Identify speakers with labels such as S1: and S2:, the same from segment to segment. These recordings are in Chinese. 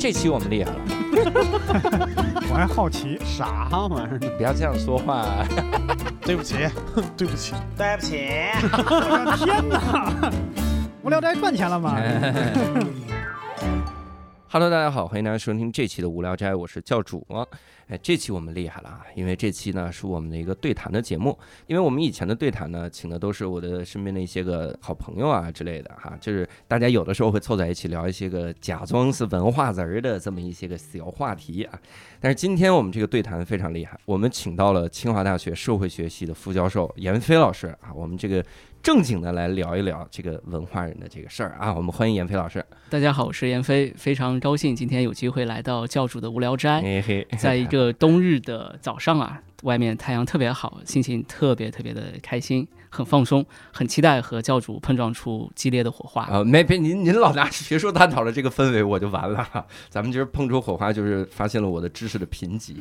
S1: 这期我们厉害了，
S2: 我还好奇，
S3: 啥玩意儿？
S1: 不要这样说话。
S4: 对不起，对不起，
S3: 对不起，
S2: 我的天哪！无聊斋赚钱了吗？
S1: Hello，大家好，欢迎大家收听这期的无聊斋，我是教主。哎，这期我们厉害了啊，因为这期呢是我们的一个对谈的节目。因为我们以前的对谈呢，请的都是我的身边的一些个好朋友啊之类的哈，就是大家有的时候会凑在一起聊一些个假装是文化人儿的这么一些个小话题啊。但是今天我们这个对谈非常厉害，我们请到了清华大学社会学系的副教授闫飞老师啊，我们这个正经的来聊一聊这个文化人的这个事儿啊。我们欢迎闫飞老师。
S5: 大家好，我是闫飞，非常高兴今天有机会来到教主的无聊斋。
S1: 嘿嘿，
S5: 在一个冬日的早上啊，外面太阳特别好，心情特别特别的开心，很放松，很期待和教主碰撞出激烈的火花。
S1: 啊，没别您您老拿学术探讨的这个氛围，我就完了。咱们今儿碰出火花，就是发现了我的知识的贫瘠。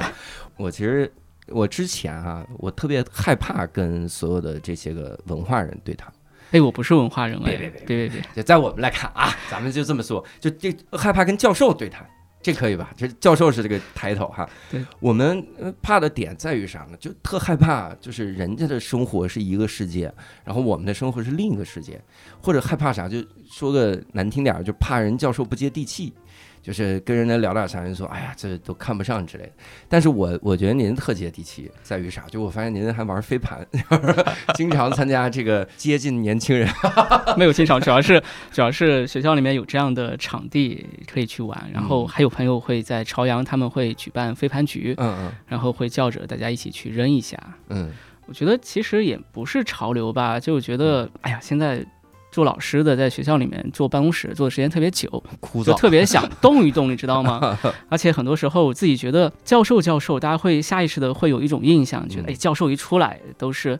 S1: 我其实我之前啊，我特别害怕跟所有的这些个文化人对谈。
S5: 哎，我不是文化人哎，
S1: 别别别
S5: 别别别，
S1: 就在我们来看啊，咱们就这么说，就这害怕跟教授对谈，这可以吧？这教授是这个抬头哈。
S5: 对，
S1: 我们呃怕的点在于啥呢？就特害怕，就是人家的生活是一个世界，然后我们的生活是另一个世界，或者害怕啥？就说个难听点儿，就怕人教授不接地气。就是跟人家聊点啥，人说哎呀，这都看不上之类的。但是我我觉得您特接地气，在于啥？就我发现您还玩飞盘，经常参加这个接近年轻人。
S5: 没有经常，主要是主要是学校里面有这样的场地可以去玩，然后还有朋友会在朝阳，他们会举办飞盘局，
S1: 嗯
S5: 然后会叫着大家一起去扔一下。
S1: 嗯
S5: 我觉得其实也不是潮流吧，就觉得哎呀，现在做老师的在学校里面坐办公室坐的时间特别久，
S1: 嗯，枯
S5: 就
S1: 燥。
S5: 特别想 动一动，你知道吗？而且很多时候我自己觉得教授教授，大家会下意识的会有一种印象，觉得
S1: 嗯
S5: 哎，教授一出来都是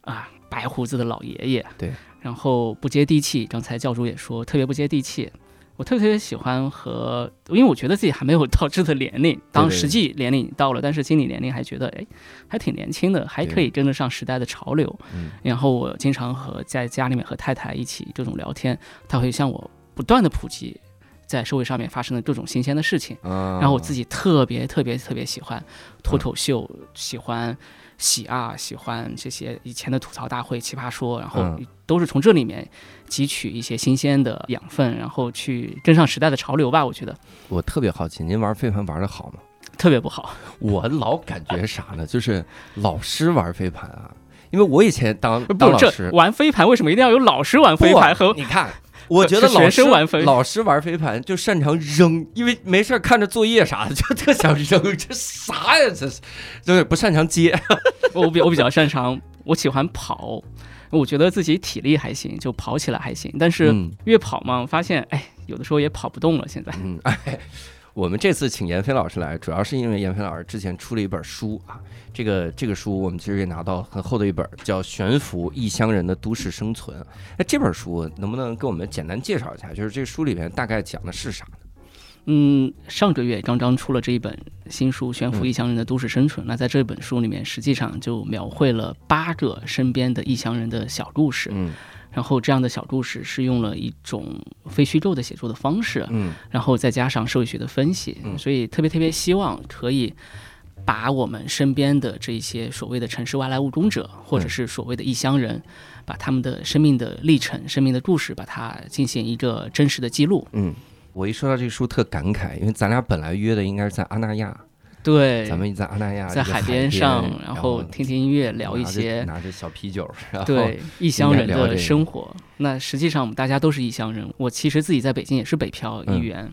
S5: 啊白胡子的老爷爷，
S1: 对，
S5: 然后不接地气。刚才教主也说特别不接地气。我特别特别喜欢和，因为我觉得自己还没有到这个年龄，当实际年龄到了，但是心理年龄还觉得哎，还挺年轻的，还可以跟得上时代的潮流。
S1: 嗯
S5: 然后我经常和在家里面和太太一起这种聊天，她会向我不断的普及在社会上面发生的各种新鲜的事情。
S1: 啊
S5: 然后我自己特别特别特别喜欢脱口秀，喜欢喜啊，喜欢这些以前的吐槽大会、奇葩说，然后
S1: 嗯
S5: 都是从这里面汲取一些新鲜的养分，然后去跟上时代的潮流吧。我觉得
S1: 我特别好奇，您玩飞盘玩的好吗？
S5: 特别不好，
S1: 我老感觉啥呢？就是老师玩飞盘啊，因为我以前当当老师，
S5: 玩飞盘为什么一定要有老师玩飞盘和
S1: 不你看。我觉得
S5: 学
S1: 老师
S5: 生玩飞
S1: 老师玩飞盘就擅长扔，因为没事儿看着作业啥的就特想扔，这啥呀？这是就是不擅长接。
S5: 我比我比较擅长，我喜欢跑，我觉得自己体力还行，就跑起来还行。但是
S1: 嗯
S5: 越跑嘛，发现哎，有的时候也跑不动了。现在
S1: 嗯，哎，我们这次请闫飞老师来，主要是因为闫飞老师之前出了一本书啊，这个这个书我们其实也拿到很厚的一本，叫《悬浮异乡人的都市生存》。那这本书能不能给我们简单介绍一下？就是这书里面大概讲的是啥呢？
S5: 嗯，上个月刚刚出了这一本新书《悬浮
S1: 嗯
S5: 异乡人的都市生存》。那在这本书里面，实际上就描绘了八个身边的异乡人的小故事。
S1: 嗯
S5: 然后这样的小故事是用了一种非虚构的写作的方式，
S1: 嗯
S5: 然后再加上社会学的分析，
S1: 嗯
S5: 所以特别特别希望可以把我们身边的这一些所谓的城市外来务工者，或者是所谓的异乡人，把他们的生命的历程、生命的故事，把它进行一个真实的记录。
S1: 嗯。我一说到这个书特感慨，因为咱俩本来约的应该是在阿那亚，
S5: 对，
S1: 咱们在阿那亚
S5: 在海边上，
S1: 然
S5: 然后听听音乐，聊一些
S1: 拿着小啤酒，然后
S5: 对异乡人的生活。那实际上我们大家都是异乡人，我其实自己在北京也是北漂一员。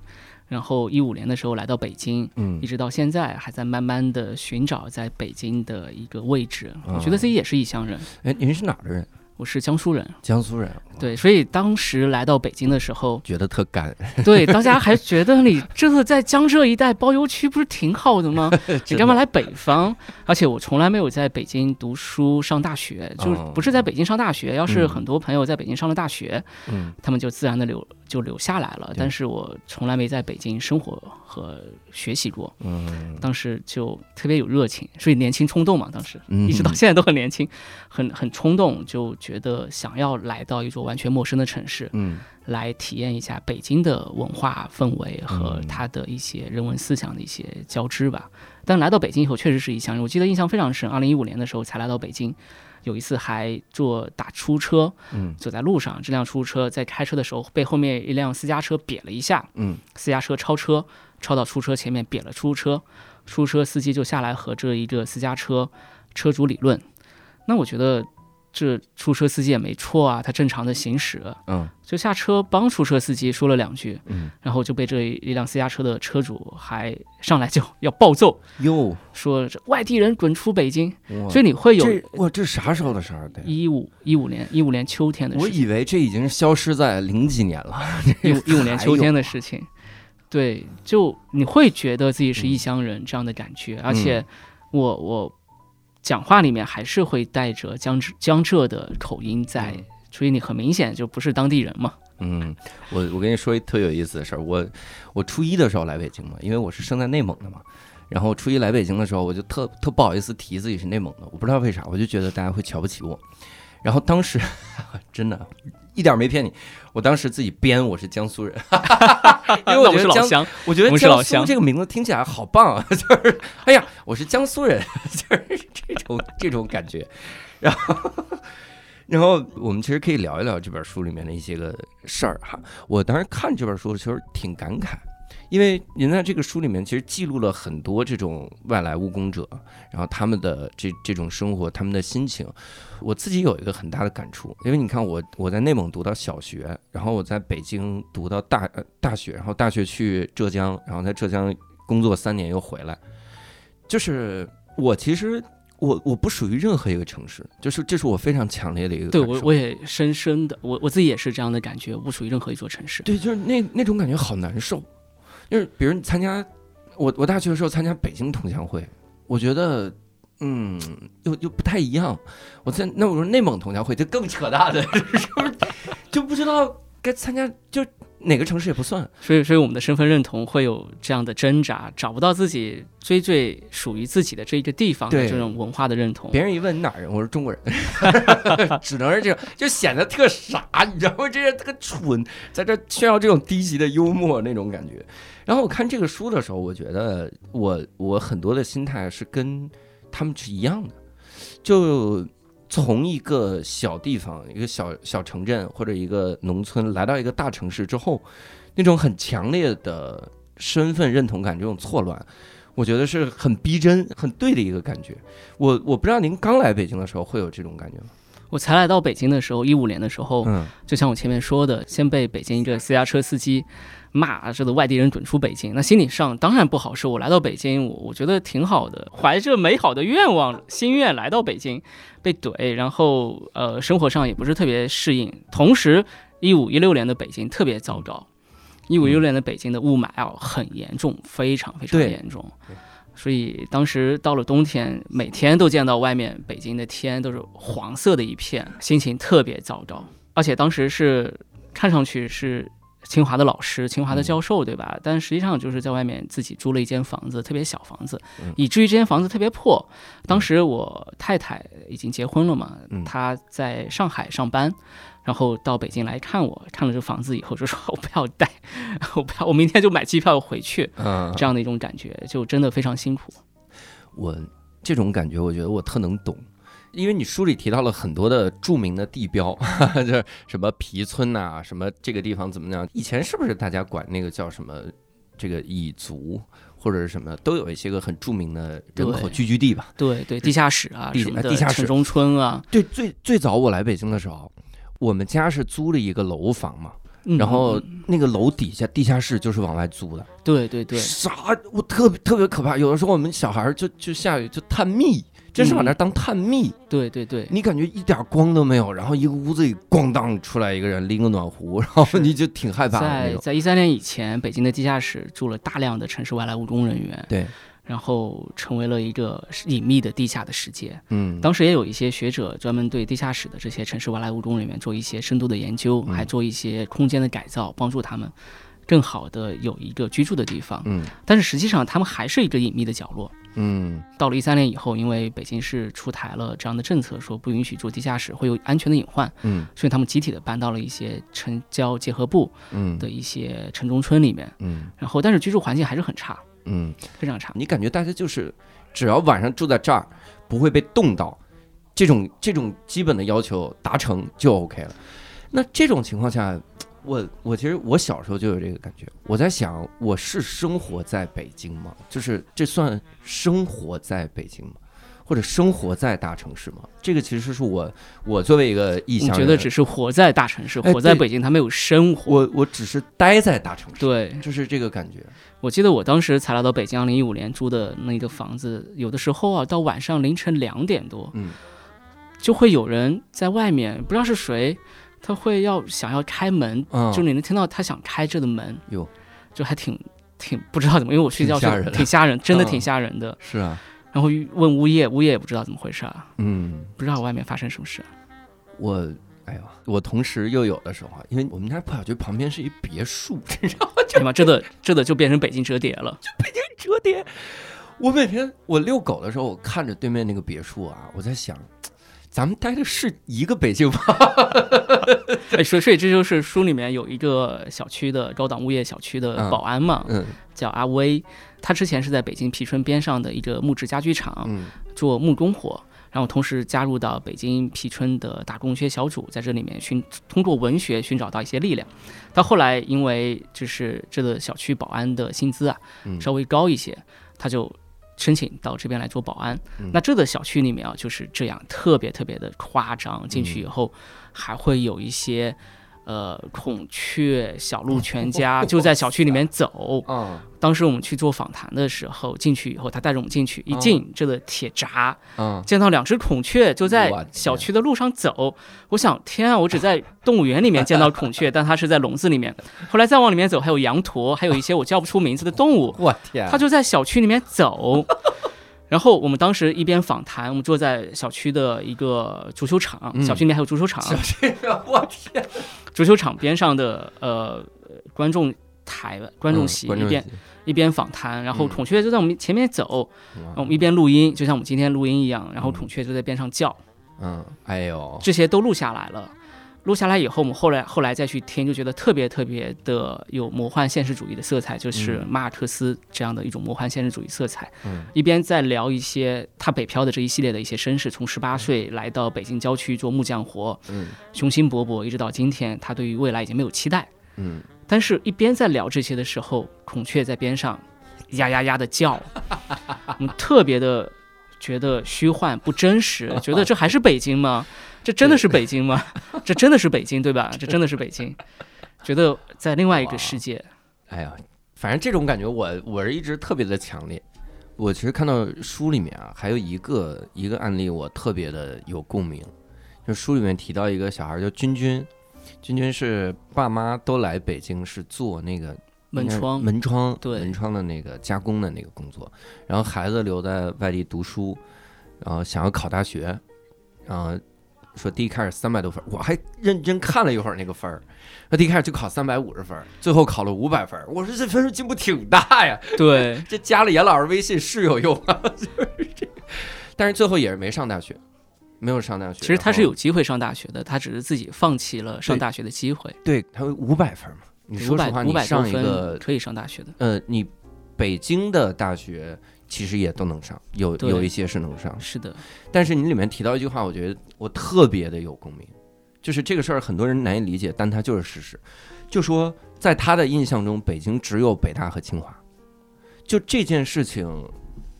S5: 然后一五年的时候来到北京，
S1: 嗯
S5: 一直到现在还在慢慢的寻找在北京的一个位置。
S1: 啊
S5: 我觉得自己也是异乡人，
S1: 哎，您是哪儿的人？
S5: 我是江苏人，
S1: 江苏人，
S5: 对，所以当时来到北京的时候，
S1: 觉得特干，
S5: 对大家还觉得你这个在江浙一带包邮区不是挺好的吗？你干嘛来北方？而且我从来没有在北京读书上大学，就不是在北京上大学。要是
S1: 嗯
S5: 很多朋友在北京上了大学，
S1: 嗯
S5: 他们就自然的流就留下来了，但是我从来没在北京生活和学习过。
S1: 嗯
S5: 当时就特别有热情，所以年轻冲动嘛，当时
S1: 嗯
S5: 一直到现在都很年轻，很很冲动，就觉得想要来到一座完全陌生的城市，
S1: 嗯
S5: 来体验一下北京的文化氛围和
S1: 嗯
S5: 它的一些人文思想的一些交织吧。但来到北京以后，确实是异乡人。我记得印象非常深，二零一五年的时候才来到北京，有一次还坐打出租车，
S1: 嗯。
S5: 走在路上，这辆出租车在开车的时候被后面一辆私家车瘪了一下，
S1: 嗯。
S5: 私家车超车，超到出租车前面瘪了出租车，出租车司机就下来和这一个私家车车主理论。那我觉得这出租车司机也没错啊，他正常的行驶，
S1: 嗯
S5: 就下车帮出租车司机说了两句，
S1: 嗯，
S5: 然后就被这一辆私家车的车主还上来就要暴揍，
S1: 哟，
S5: 说这外地人滚出北京。所以你会有
S1: 这哇，这啥时候的事儿？对，
S5: 一五一五年一五年秋天的事情，
S1: 以为这已经消失在零几年了。
S5: 一五一五年秋天的事情。对，就你会觉得自己是异乡人这样的感觉，而且我我讲话里面还是会带着江浙江浙的口音在，
S1: 嗯
S5: 所以你很明显就不是当地人嘛。
S1: 嗯，我我跟你说一特有意思的事儿，我我初一的时候来北京嘛，因为我是生在内蒙的嘛，然后初一来北京的时候，我就特特不好意思提自己是内蒙的，我不知道为啥，我就觉得大家会瞧不起我。然后当时 真的一点没骗你，我当时自己编我是江苏人，因为我觉得江，
S5: 是老乡，
S1: 我觉得江苏这个名字听起来好棒啊，就是哎呀，我是江苏人，就是这种这种感觉。然后，然后我们其实可以聊一聊这本书里面的一些个事儿哈。我当时看这本书其实挺感慨，因为您在这个书里面其实记录了很多这种外来务工者，然后他们的这这种生活，他们的心情。我自己有一个很大的感触，因为你看我我在内蒙读到小学，然后我在北京读到大呃大学，然后大学去浙江，然后在浙江工作三年又回来，就是我其实我我不属于任何一个城市，就是这是我非常强烈的一个
S5: 对
S1: 感受
S5: 我我也深深的，我我自己也是这样的感觉，我不属于任何一座城市。
S1: 对，就是那那种感觉好难受。就是比如你参加，我我大学的时候参加北京同乡会，我觉得，嗯，又又不太一样。我在那我说内蒙同乡会就更扯淡了，是不是？就不知道该参加就哪个城市也不算。
S5: 所以，所以我们的身份认同会有这样的挣扎，找不到自己最最属于自己的这一个地方的
S1: 对
S5: 这种文化的认同。
S1: 别人一问你哪儿人，我说中国人，只能是这种，就显得特傻，你知道吗？这人特蠢，在这炫耀这种低级的幽默那种感觉。然后我看这个书的时候，我觉得我我很多的心态是跟他们是一样的，就从一个小地方、一个小小城镇或者一个农村来到一个大城市之后，那种很强烈的身份认同感，这种错乱。我觉得是很逼真、很对的一个感觉。我我不知道您刚来北京的时候会有这种感觉吗？
S5: 我才来到北京的时候，一五年的时候，
S1: 嗯
S5: 就像我前面说的，先被北京一个私家车司机骂这个外地人滚出北京，那心理上当然不好受。我来到北京，我我觉得挺好的，怀着美好的愿望心愿来到北京，被怼，然后呃生活上也不是特别适应。同时，一五一六年的北京特别糟糕，一五一六年的北京的雾霾啊很严重，非常非常严重。所以当时到了冬天，每天都见到外面北京的天都是黄色的一片，心情特别糟糕。而且当时是看上去是清华的老师、清华的教授，对吧？但实际上就是在外面自己租了一间房子，特别小房子
S1: 嗯，
S5: 以至于这间房子特别破。当时我太太已经结婚了嘛
S1: 嗯，
S5: 她在上海上班。然后到北京来看我，看了这房子以后就说：“我不要带，我不要，我明天就买机票回去。”
S1: 嗯，
S5: 这样的一种感觉，就真的非常辛苦。
S1: 我这种感觉，我觉得我特能懂。因为你书里提到了很多的著名的地标，就是什么皮村呐、什么这个地方怎么样？以前是不是大家管那个叫什么这个蚁族或者是什么，都有一些个很著名的人口聚居地吧？
S5: 对对，地下室啊
S1: 地
S5: 什么，
S1: 地下室
S5: 城中村啊，
S1: 对，最最早我来北京的时候，我们家是租了一个楼房嘛，
S5: 嗯
S1: 然后
S5: 嗯
S1: 那个楼底下地下室就是往外租的。
S5: 对对对，
S1: 啥？我特别特别可怕。有的时候我们小孩儿就就下雨就探秘，真是把那当探秘。
S5: 对对对，
S1: 你感觉一点光都没有，然后一个屋子里咣当出来一个人拎个暖壶，然后
S5: 是
S1: 你就挺害怕的。
S5: 在在一三年以前，北京的地下室住了大量的城市外来务工人员，
S1: 对，
S5: 然后成为了一个隐秘的地下的世界。
S1: 嗯，
S5: 当时也有一些学者专门对地下室的这些城市外来务工人员做一些深度的研究，
S1: 嗯
S5: 还做一些空间的改造，帮助他们更好的有一个居住的地方。
S1: 嗯
S5: 但是实际上，他们还是一个隐秘的角落。
S1: 嗯
S5: 到了一三年以后，因为北京市出台了这样的政策，说不允许住地下室，会有安全的隐患，
S1: 嗯
S5: 所以他们集体的搬到了一些城郊结合部
S1: 嗯
S5: 的一些城中村里面。
S1: 嗯
S5: 然后，但是居住环境还是很差，
S1: 嗯，
S5: 非常差。
S1: 你感觉大家就是只要晚上住在这儿，不会被冻到，这种这种基本的要求达成就 OK 了。那这种情况下，我我其实我小时候就有这个感觉，我在想，我是生活在北京吗？就是这算生活在北京吗？或者生活在大城市吗？这个其实是我我作为一个异
S5: 你
S1: 乡人，
S5: 觉得只是活在大城市，
S1: 哎
S5: 活在北京，他没有生活。
S1: 我我只是待在大城市，
S5: 对，
S1: 就是这个感觉。
S5: 我记得我当时才来到北京，二零一五年租的那个房子，有的时候啊，到晚上凌晨两点多，
S1: 嗯，
S5: 就会有人在外面，不知道是谁，他会要想要开门，
S1: 嗯
S5: 就你能听到他想开这的门，
S1: 哟，
S5: 就还挺挺不知道怎么，因为我睡觉
S1: 挺吓人的
S5: 是挺吓人，真的
S1: 嗯
S5: 挺吓人的。
S1: 是啊，
S5: 然后问物业，物业也不知道怎么回事啊，
S1: 嗯。
S5: 不知道外面发生什么事。
S1: 我，哎呦，我同时又有的时候啊，因为我们家破小区旁边是一别墅，你知道吗？
S5: 这的这的就变成北京折叠了。
S1: 就北京折叠。我每天我遛狗的时候，我看着对面那个别墅啊，我在想，咱们待的是一个北京吗？
S5: 哎，所以所以这就是书里面有一个小区的高档物业小区的
S1: 嗯
S5: 保安嘛，
S1: 嗯
S5: 叫阿威，他之前是在北京皮村边上的一个木质家具厂
S1: 嗯
S5: 做木工活，然后同时加入到北京皮村的打工学小组，在这里面寻通过文学寻找到一些力量。到后来，因为就是这个小区保安的薪资啊
S1: 嗯
S5: 稍微高一些，他就申请到这边来做保安。
S1: 嗯
S5: 那这个小区里面啊就是这样，特别特别的夸张。进去以后，还会有一些呃孔雀、小鹿全 家就在小区里面走。
S1: 啊
S5: 当时我们去做访谈的时候，进去以后，他带着我们进去，一进这个铁闸，
S1: 嗯！
S5: 见到两只孔雀就在小区的路上走。我想，天啊，我只在动物园里面见到孔雀，但它是在笼子里面。后来再往里面走，还有羊驼，还有一些我叫不出名字的动物，
S1: 我天，
S5: 它就在小区里面走。然后我们当时一边访谈，我们坐在小区的一个足球场，
S1: 嗯
S5: 小区里面还有足球场，
S1: 小这个，我天，
S5: 足球场边上的呃观众台、观众席一边一边访谈，然后
S1: 嗯。
S5: 孔雀就在我们前面走，
S1: 哇。
S5: 我们一边录音，就像我们今天录音一样，然后
S1: 嗯。
S5: 孔雀就在边上叫，
S1: 嗯，哎呦，
S5: 这些都录下来了。录下来以后，我们后来后来再去听，就觉得特别特别的有魔幻现实主义的色彩，就是
S1: 嗯
S5: 马尔克斯这样的一种魔幻现实主义色彩。
S1: 嗯
S5: 一边在聊一些他北漂的这一系列的一些身世，从十八岁来到北京郊区做木匠活，
S1: 嗯
S5: 雄心勃勃，一直到今天，他对于未来已经没有期待。
S1: 嗯，
S5: 但是，一边在聊这些的时候，孔雀在边上呀呀呀的叫，我们特别的觉得虚幻不真实，觉得这还是北京吗？这真的是北京吗？这真的是北京对吧？这真的是北京，觉得在另外一个世界。
S1: 哎呀，反正这种感觉我我是一直特别的强烈。我其实看到书里面啊，还有一个一个案例，我特别的有共鸣。就书里面提到一个小孩叫君君，君君是爸妈都来北京是做那个
S5: 门窗
S1: 门窗
S5: 对
S1: 门窗的那个加工的那个工作，然后孩子留在外地读书，然后想要考大学，然后说第一开始三百多分，我还认真看了一会儿那个分儿，那第一开始就考三百五十分儿，最后考了五百分儿，我说这分数进步挺大呀，
S5: 对，
S1: 这加了严老师微信是有用啊，就是这，但是最后也是没上大学，没有上大学。
S5: 其实他是有机会上大学的，他只是自己放弃了上大学的机会。
S1: 对他五百分儿嘛，你
S5: 五
S1: 说实话，你上一个
S5: 可以上大学的。
S1: 呃，你北京的大学其实也都能上，有有一些是能上，
S5: 是的，
S1: 但是你里面提到一句话，我觉得我特别的有共鸣，就是这个事儿很多人难以理解，但它就是事实。就说在他的印象中，北京只有北大和清华，就这件事情，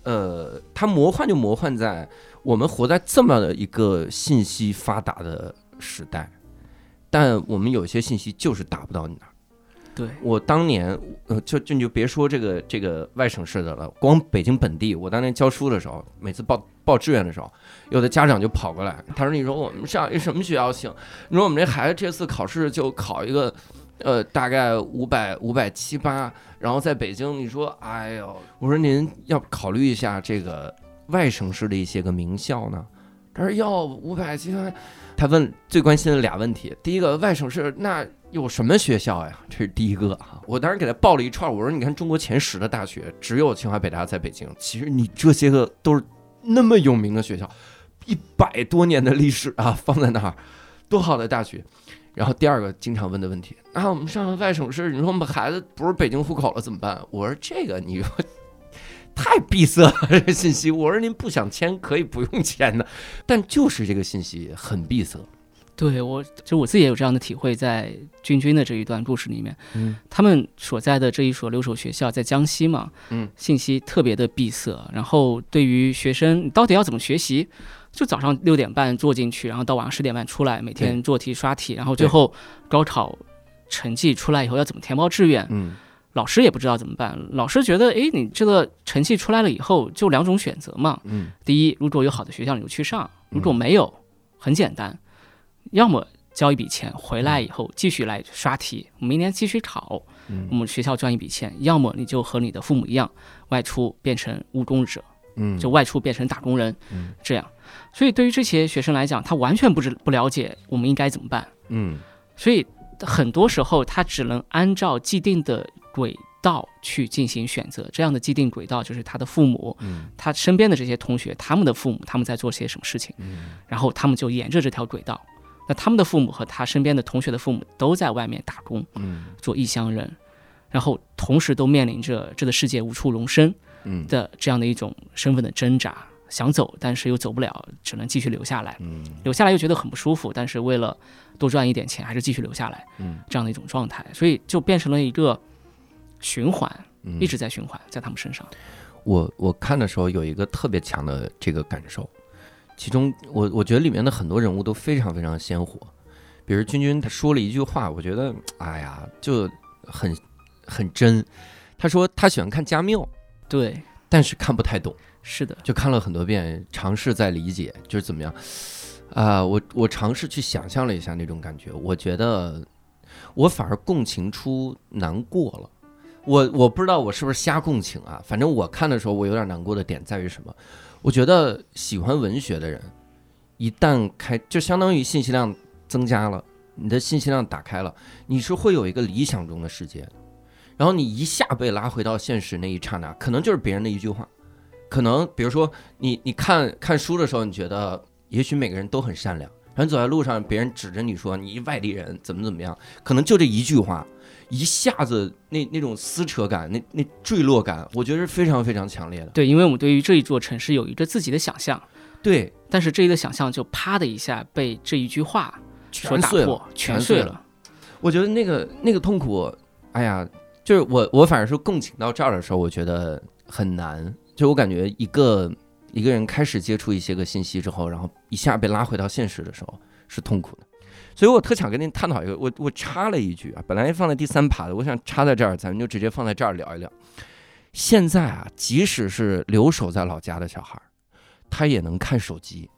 S1: 呃，它魔幻就魔幻在我们活在这么的一个信息发达的时代，但我们有些信息就是达不到你那儿。
S5: 对，
S1: 我当年，呃，就就你就别说这个这个外省市的了，光北京本地，我当年教书的时候，每次报报志愿的时候，有的家长就跑过来，他说：“你说我们上一什么学校行？你说我们这孩子这次考试就考一个呃，大概五百五百七八，然后在北京，你说，哎呦，我说您要考虑一下这个外省市的一些个名校呢，他说要五百七八，他问最关心的俩问题，第一个外省市那有什么学校呀？这是第一个啊，我当时给他报了一串，我说你看中国前十的大学只有清华北大在北京，其实你这些个都是那么有名的学校，一百多年的历史啊，放在那儿，多好的大学。然后第二个经常问的问题，啊，我们上了外省市，你说我们孩子不是北京户口了怎么办？我说这个你说太闭塞了，这个信息。我说您不想签可以不用签的，但就是这个信息很闭塞。
S5: 对我，就我自己也有这样的体会，在君君的这一段故事里面，
S1: 嗯
S5: 他们所在的这一所留守学校在江西嘛，
S1: 嗯，
S5: 信息特别的闭塞。然后对于学生，你到底要怎么学习？就早上六点半坐进去，然后到晚上十点半出来，每天做题刷题，然后最后高考成绩出来以后要怎么填报志愿？
S1: 嗯
S5: 老师也不知道怎么办。老师觉得，诶，你这个成绩出来了以后，就两种选择嘛。
S1: 嗯
S5: 第一，如果有好的学校你就去上；如果没有，很简单，要么交一笔钱回来以后继续来刷题，明年继续考，我
S1: 嗯
S5: 们学校赚一笔钱；要么你就和你的父母一样，外出变成务工者，
S1: 嗯，
S5: 就外出变成打工人
S1: 嗯，
S5: 这样。所以对于这些学生来讲，他完全不知不了解我们应该怎么办，
S1: 嗯
S5: 所以很多时候他只能按照既定的轨道去进行选择。这样的既定轨道就是他的父母，
S1: 嗯
S5: 他身边的这些同学，他们的父母他们在做些什么事情，
S1: 嗯
S5: 然后他们就沿着这条轨道。那他们的父母和他身边的同学的父母都在外面打工
S1: 嗯
S5: 做异乡人，然后同时都面临着这个世界无处容身
S1: 嗯
S5: 的这样的一种身份的挣扎，想走但是又走不了，只能继续留下来。
S1: 嗯
S5: 留下来又觉得很不舒服，但是为了多赚一点钱，还是继续留下来
S1: 嗯
S5: 这样的一种状态，所以就变成了一个循环，
S1: 嗯，
S5: 一直在循环在他们身上。
S1: 我我看的时候有一个特别强的这个感受，其中我我觉得里面的很多人物都非常非常鲜活，比如君君他说了一句话，我觉得哎呀就很很真。他说他喜欢看家庙，
S5: 对，
S1: 但是看不太懂，
S5: 是的，
S1: 就看了很多遍，尝试在理解，就是怎么样啊、我我尝试去想象了一下那种感觉，我觉得我反而共情出难过了。我我不知道我是不是瞎共情啊，反正我看的时候，我有点难过的点在于什么？我觉得喜欢文学的人，一旦开，就相当于信息量增加了，你的信息量打开了，你是会有一个理想中的世界。的，然后你一下被拉回到现实那一刹那，可能就是别人的一句话，可能比如说你你看看书的时候，你觉得也许每个人都很善良，然后走在路上，别人指着你说你外地人怎么怎么样，可能就这一句话，一下子那那种撕扯感，那那坠落感，我觉得是非常非常强烈的。
S5: 对，因为我们对于这一座城市有一个自己的想象，
S1: 对，
S5: 但是这一个想象就啪的一下被这一句话所打
S1: 全碎了
S5: 破，，全
S1: 碎
S5: 了。
S1: 我觉得那个那个痛苦，哎呀，就是我我反而是共情到这儿的时候，我觉得很难。就我感觉一个一个人开始接触一些个信息之后，然后一下被拉回到现实的时候是痛苦的。所以我特想跟您探讨一个，我我插了一句啊，本来放在第三趴的，我想插在这儿，咱们就直接放在这儿聊一聊。现在啊，即使是留守在老家的小孩，他也能看手机，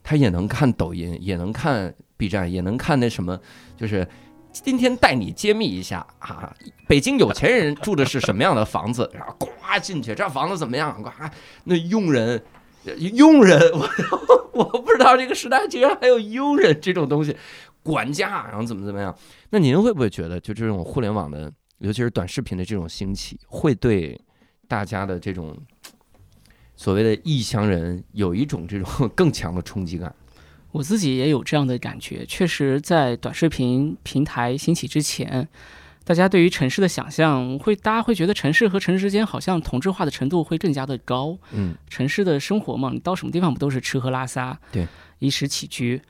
S1: 他也能看抖音，也能看 B 站，也能看那什么，就是今天带你揭秘一下啊，北京有钱人住的是什么样的房子，然后呱进去，这房子怎么样？呱，那佣人，佣人，我我不知道这个时代居然还有佣人这种东西，管家，然后怎么怎么样？那您会不会觉得，就这种互联网的，尤其是短视频的这种兴起，会对大家的这种所谓的异乡人有一种这种 更强的冲击感？
S5: 我自己也有这样的感觉，确实，在短视频平台兴起之前，大家对于城市的想象会，大家会觉得城市和城市之间好像同质化的程度会更加的高。
S1: 嗯
S5: 城市的生活嘛，你到什么地方不都是吃喝拉撒，
S1: 对，
S5: 衣食起居，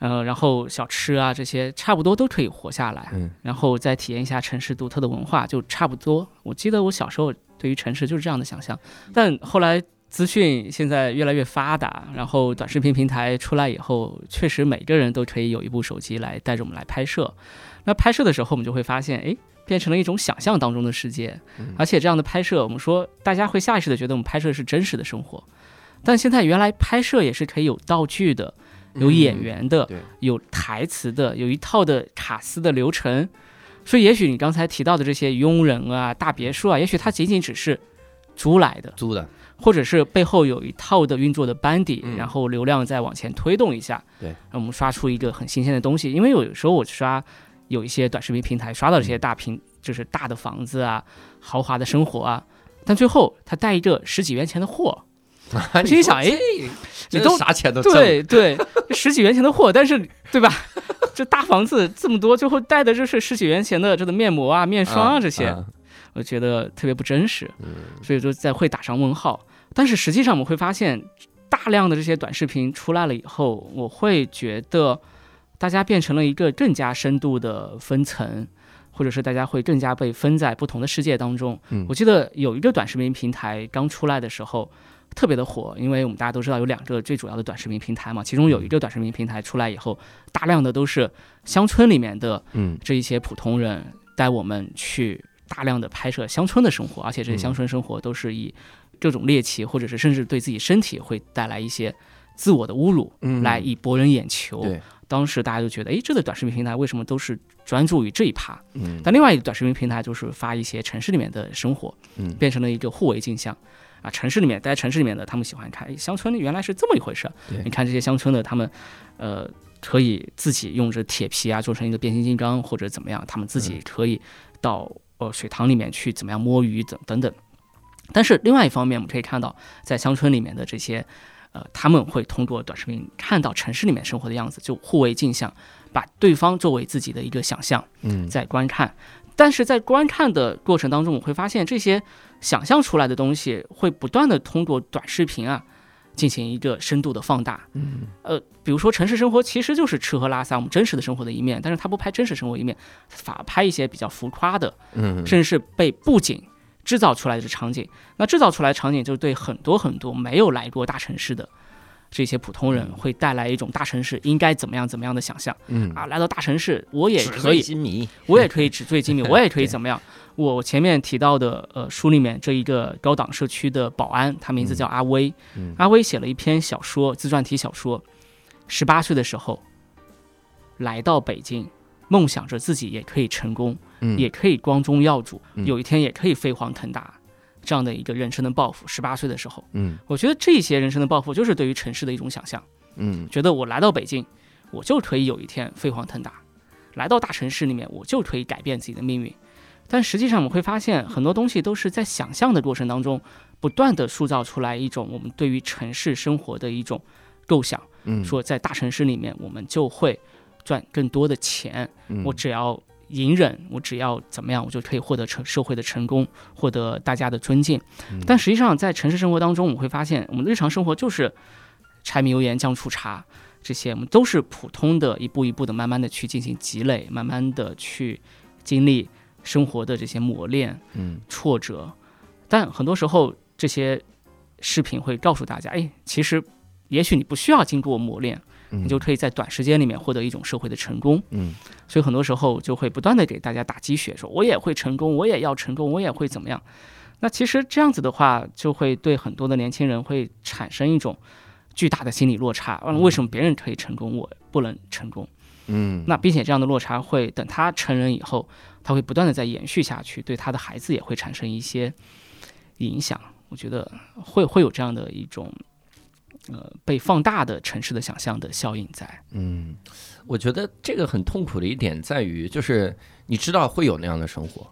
S5: 呃，然后小吃啊这些差不多都可以活下来，
S1: 嗯
S5: 然后再体验一下城市独特的文化，就差不多。我记得我小时候对于城市就是这样的想象，但后来资讯现在越来越发达，然后短视频平台出来以后，确实每个人都可以有一部手机来带着我们来拍摄。那拍摄的时候，我们就会发现，哎，变成了一种想象当中的世界，
S1: 嗯
S5: 而且这样的拍摄，我们说大家会下意识的觉得我们拍摄的是真实的生活，但现在原来拍摄也是可以有道具的，有演员的，
S1: 对
S5: 有台词的，有一套的卡司的流程。所以也许你刚才提到的这些佣人啊、大别墅啊，也许它仅仅只是租来的，
S1: 租的，
S5: 或者是背后有一套的运作的班底，
S1: 嗯
S5: 然后流量再往前推动一下，
S1: 对
S5: 让我们刷出一个很新鲜的东西。因为有时候我刷有一些短视频平台刷到这些大屏，就是大的房子啊、豪华的生活啊，但最后他带一个十几元钱的货，
S1: 我
S5: 心想哎，
S1: 你
S5: 都
S1: 啥钱都挣，
S5: 对对，十几元钱的货，但是对吧？这大房子这么多，最后带的就是十几元钱的这个面膜啊、面霜啊这些，
S1: 啊
S5: 我觉得特别不真实。
S1: 嗯
S5: 所以就在会打上问号。但是实际上我们会发现，大量的这些短视频出来了以后，我会觉得大家变成了一个更加深度的分层，或者是大家会更加被分在不同的世界当中。
S1: 嗯
S5: 我记得有一个短视频平台刚出来的时候。特别的火，因为我们大家都知道有两个最主要的短视频平台嘛，其中有一个短视频平台出来以后，大量的都是乡村里面的
S1: 嗯。
S5: 这一些普通人带我们去大量的拍摄乡村的生活，而且这些乡村生活都是以各种猎奇，或者是甚至对自己身体会带来一些自我的侮辱，
S1: 嗯。
S5: 来以博人眼球。
S1: 对，
S5: 当时大家就觉得，诶，这个短视频平台为什么都是专注于这一趴？
S1: 嗯。
S5: 但另外一个短视频平台就是发一些城市里面的生活，
S1: 嗯。
S5: 变成了一个互为镜像。啊，城市里面待在城市里面的，他们喜欢看，诶，乡村原来是这么一回事儿。
S1: 对
S5: 你看这些乡村的，他们，呃，可以自己用着铁皮啊做成一个变形金刚，或者怎么样，他们自己可以到呃水塘里面去怎么样摸鱼等等等。但是另外一方面，我们可以看到，在乡村里面的这些，呃，他们会通过短视频看到城市里面生活的样子，就互为镜像，把对方作为自己的一个想象。
S1: 嗯
S5: 在观看。但是在观看的过程当中，我会发现这些想象出来的东西会不断的通过短视频啊进行一个深度的放大。
S1: 嗯
S5: 呃，比如说城市生活其实就是吃喝拉撒，我们真实的生活的一面，但是他不拍真实生活一面，反而拍一些比较浮夸的，
S1: 嗯
S5: 甚至是被布景制造出来的场景。那制造出来的场景就是对很多很多没有来过大城市的这些普通人会带来一种大城市应该怎么样怎么样的想象
S1: 嗯
S5: 啊！来到大城市，我也可以
S1: 金迷，
S5: 我也可以纸醉金迷，我也可以怎么样？我前面提到的，呃，书里面这一个高档社区的保安，他名字叫阿威。
S1: 嗯
S5: 阿威写了一篇小说，自传体小说。十八岁的时候，来到北京，梦想着自己也可以成功，
S1: 嗯
S5: 也可以光宗耀祖，
S1: 嗯
S5: 有一天也可以飞黄腾达，这样的一个人生的抱负。十八岁的时候，
S1: 嗯
S5: 我觉得这些人生的抱负，就是对于城市的一种想象。
S1: 嗯
S5: 觉得我来到北京，我就可以有一天飞黄腾达；来到大城市里面，我就可以改变自己的命运。但实际上，我们会发现很多东西都是在想象的过程当中，不断的塑造出来一种我们对于城市生活的一种构想。
S1: 嗯
S5: 说在大城市里面，我们就会赚更多的钱，
S1: 嗯
S5: 我只要隐忍，我只要怎么样，我就可以获得成社会的成功，获得大家的尊敬。
S1: 嗯
S5: 但实际上，在城市生活当中，我们会发现，我们的日常生活就是柴米油盐酱醋茶这些，我们都是普通的，一步一步的，慢慢的去进行积累，慢慢的去经历生活的这些磨练、
S1: 嗯
S5: 挫折。但很多时候，这些视频会告诉大家，哎，其实也许你不需要经过磨练，
S1: 嗯
S5: 你就可以在短时间里面获得一种社会的成功。
S1: 嗯
S5: 所以很多时候就会不断的给大家打鸡血，说我也会成功，我也要成功，我也会怎么样。那其实这样子的话，就会对很多的年轻人会产生一种巨大的心理落差。嗯，为什么别人可以成功，我不能成功？
S1: 嗯
S5: 那并且这样的落差会等他成人以后，他会不断的在延续下去，对他的孩子也会产生一些影响。我觉得会会有这样的一种呃被放大的城市的想象的效应在。
S1: 嗯，我觉得这个很痛苦的一点在于，就是你知道会有那样的生活，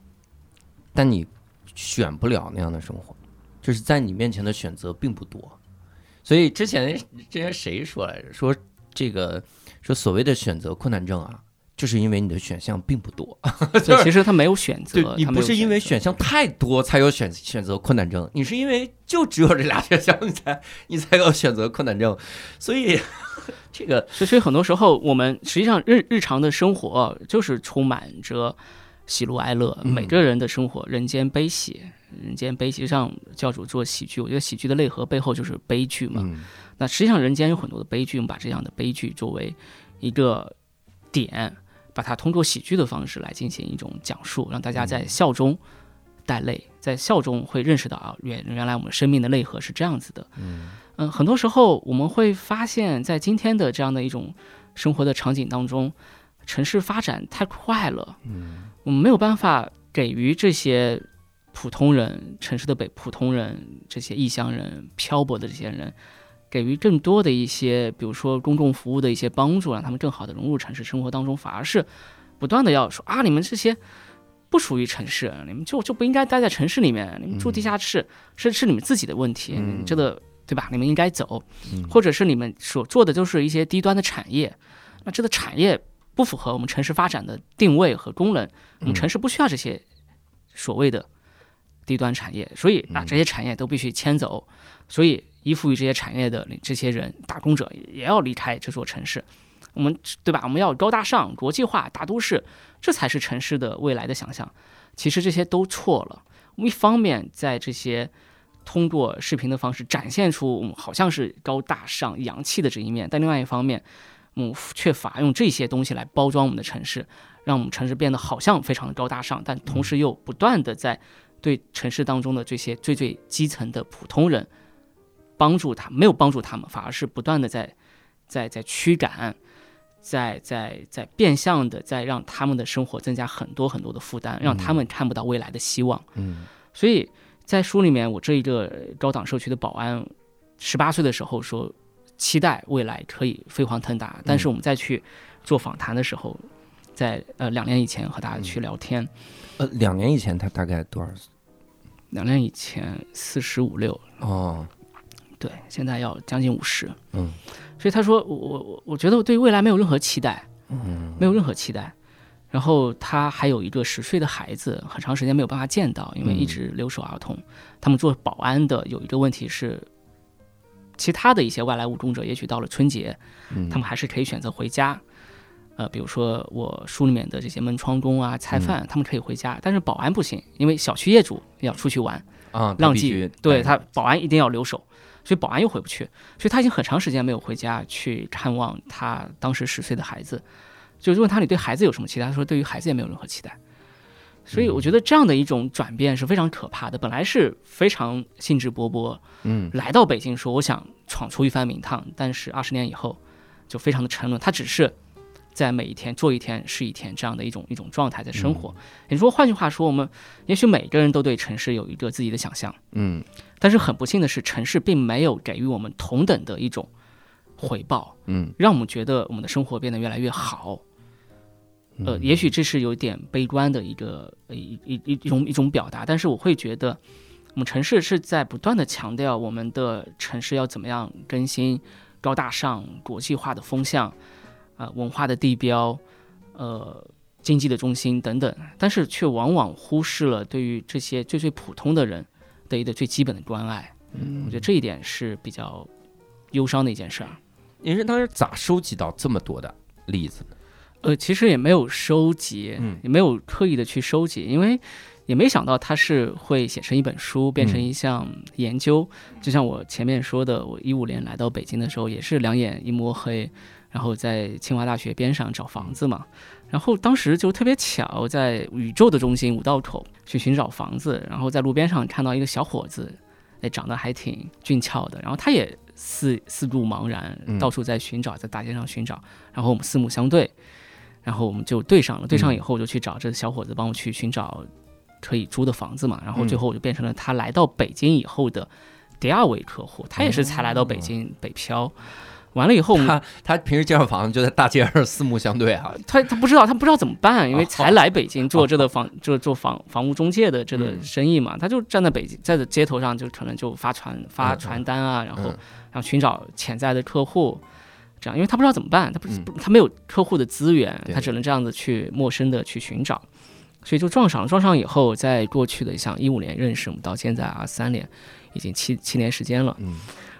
S1: 但你选不了那样的生活，就是在你面前的选择并不多。所以之前之前谁说来着？说这个说所谓的选择困难症啊，就是因为你的选项并不多。
S5: 对，其实他没有选择
S1: 对，你不是因为选项太多才有选选择困难症，你是因为就只有这俩选项，你才你才有选择困难症。所以这个
S5: 所以，很多时候，我们实际上日日常的生活就是充满着喜怒哀乐，
S1: 嗯
S5: 每个人的生活人间悲喜，人间悲喜。就像教主做喜剧，我觉得喜剧的内核背后就是悲剧嘛。
S1: 嗯
S5: 那实际上人间有很多的悲剧，我们把这样的悲剧作为一个点，把它通过喜剧的方式来进行一种讲述，让大家在笑中带泪，在笑中会认识到啊，原原来我们生命的内核是这样子的。
S1: 嗯
S5: 嗯，很多时候我们会发现，在今天的这样的一种生活的场景当中，城市发展太快了，嗯，我们没有办法给予这些普通人、城市的北普通人、这些异乡人、漂泊的这些人，给予更多的一些，比如说公共服务的一些帮助，让他们更好的融入城市生活当中，反而是不断的要说啊，你们这些不属于城市，你们就就不应该待在城市里面，你们住地下室是是你们自己的问题，
S1: 嗯
S5: 这个对吧？你们应该走，
S1: 嗯
S5: 或者是你们所做的都是一些低端的产业，那这个产业不符合我们城市发展的定位和功能，我们城市不需要这些所谓的低端产业，所以啊，这些产业都必须迁走，所以依附于这些产业的这些人，打工者也要离开这座城市。我们对吧？我们要高大上、国际化、大都市，这才是城市的未来的想象。其实这些都错了。我们一方面在这些通过视频的方式展现出我们好像是高大上、洋气的这一面，但另外一方面，我们缺乏用这些东西来包装我们的城市，让我们城市变得好像非常的高大上，但同时又不断的在对城市当中的这些最最基层的普通人帮助他，没有帮助他们，反而是不断的在在在驱赶。在在在变相的在让他们的生活增加很多很多的负担，让他们看不到未来的希望。
S1: 嗯，
S5: 所以在书里面，我这一个高档社区的保安，十八岁的时候说期待未来可以飞黄腾达，但是我们再去做访谈的时候，在呃两年以前和大家去聊天，
S1: 呃，两年以前他大概多少岁？
S5: 两年以前四十五六，
S1: 哦，
S5: 对，现在要将近五十。
S1: 嗯，
S5: 所以他说我我我我觉得我对未来没有任何期待，
S1: 嗯，
S5: 没有任何期待。然后他还有一个十岁的孩子，很长时间没有办法见到，因为一直留守儿童。他们做保安的有一个问题是，其他的一些外来务工者，也许到了春节，
S1: 嗯
S5: 他们还是可以选择回家。呃，比如说我书里面的这些门窗工啊、菜贩，他们可以回家，但是保安不行，因为小区业主要出去玩，
S1: 啊，
S5: 浪迹，对他保安一定要留守，所以保安又回不去，所以他已经很长时间没有回家去看望他当时十岁的孩子。就是问他你对孩子有什么期待？他说对于孩子也没有任何期待。所以我觉得这样的一种转变是非常可怕的。本来是非常兴致勃勃，
S1: 嗯
S5: 来到北京说我想闯出一番名堂，但是二十年以后就非常的沉沦。他只是在每一天做一天是一天这样的一种一种状态在生活。也就是说，换句话说，我们也许每个人都对城市有一个自己的想象。
S1: 嗯
S5: 但是很不幸的是，城市并没有给予我们同等的一种回报，
S1: 嗯
S5: 让我们觉得我们的生活变得越来越好。呃，
S1: 嗯
S5: 也许这是有点悲观的一个一一一种一种表达，但是我会觉得，我们城市是在不断的强调我们的城市要怎么样更新高大上、国际化的风向，呃，文化的地标，呃，经济的中心等等，但是却往往忽视了对于这些最最普通的人的一个最基本的关爱。
S1: 嗯
S5: 我觉得这一点是比较忧伤的一件事儿。
S1: 您是当时咋收集到这么多的例子呢？
S5: 呃，其实也没有收集，
S1: 嗯
S5: 也没有刻意的去收集，因为也没想到它是会写成一本书，变成一项研究。就像我前面说的，我一五年来到北京的时候，也是两眼一摸黑，然后在清华大学边上找房子嘛。然后当时就特别巧，在宇宙的中心五道口去寻找房子，然后在路边上看到一个小伙子，哎，长得还挺俊俏的，然后他也四四顾茫然
S1: 嗯，
S5: 到处在寻找，在大街上寻找，然后我们四目相对。然后我们就对上了，对上以后我就去找这小伙子帮我去寻找可以租的房子嘛，然后最后我就变成了他来到北京以后的第二位客户，他也是才来到北京北漂，完了以后
S1: 他他平时介绍房子就在大街上四目相对啊，
S5: 他他不知道他不知道怎么办，因为
S1: 哦。
S5: 才来北京做这个 房做做房房屋中介的这个
S1: 嗯。
S5: 生意嘛，他就站在北京在这街头上就可能就发传发
S1: 嗯。
S5: 传单啊，然后
S1: 嗯。
S5: 然后寻找潜在的客户，这样，因为他不知道怎么办，他不他没有客户的资源，他只能这样子去陌生的去寻找，所以就撞上了。撞上以后，在过去的像一五年认识，我们到现在啊三年，已经七七年时间了。
S1: 嗯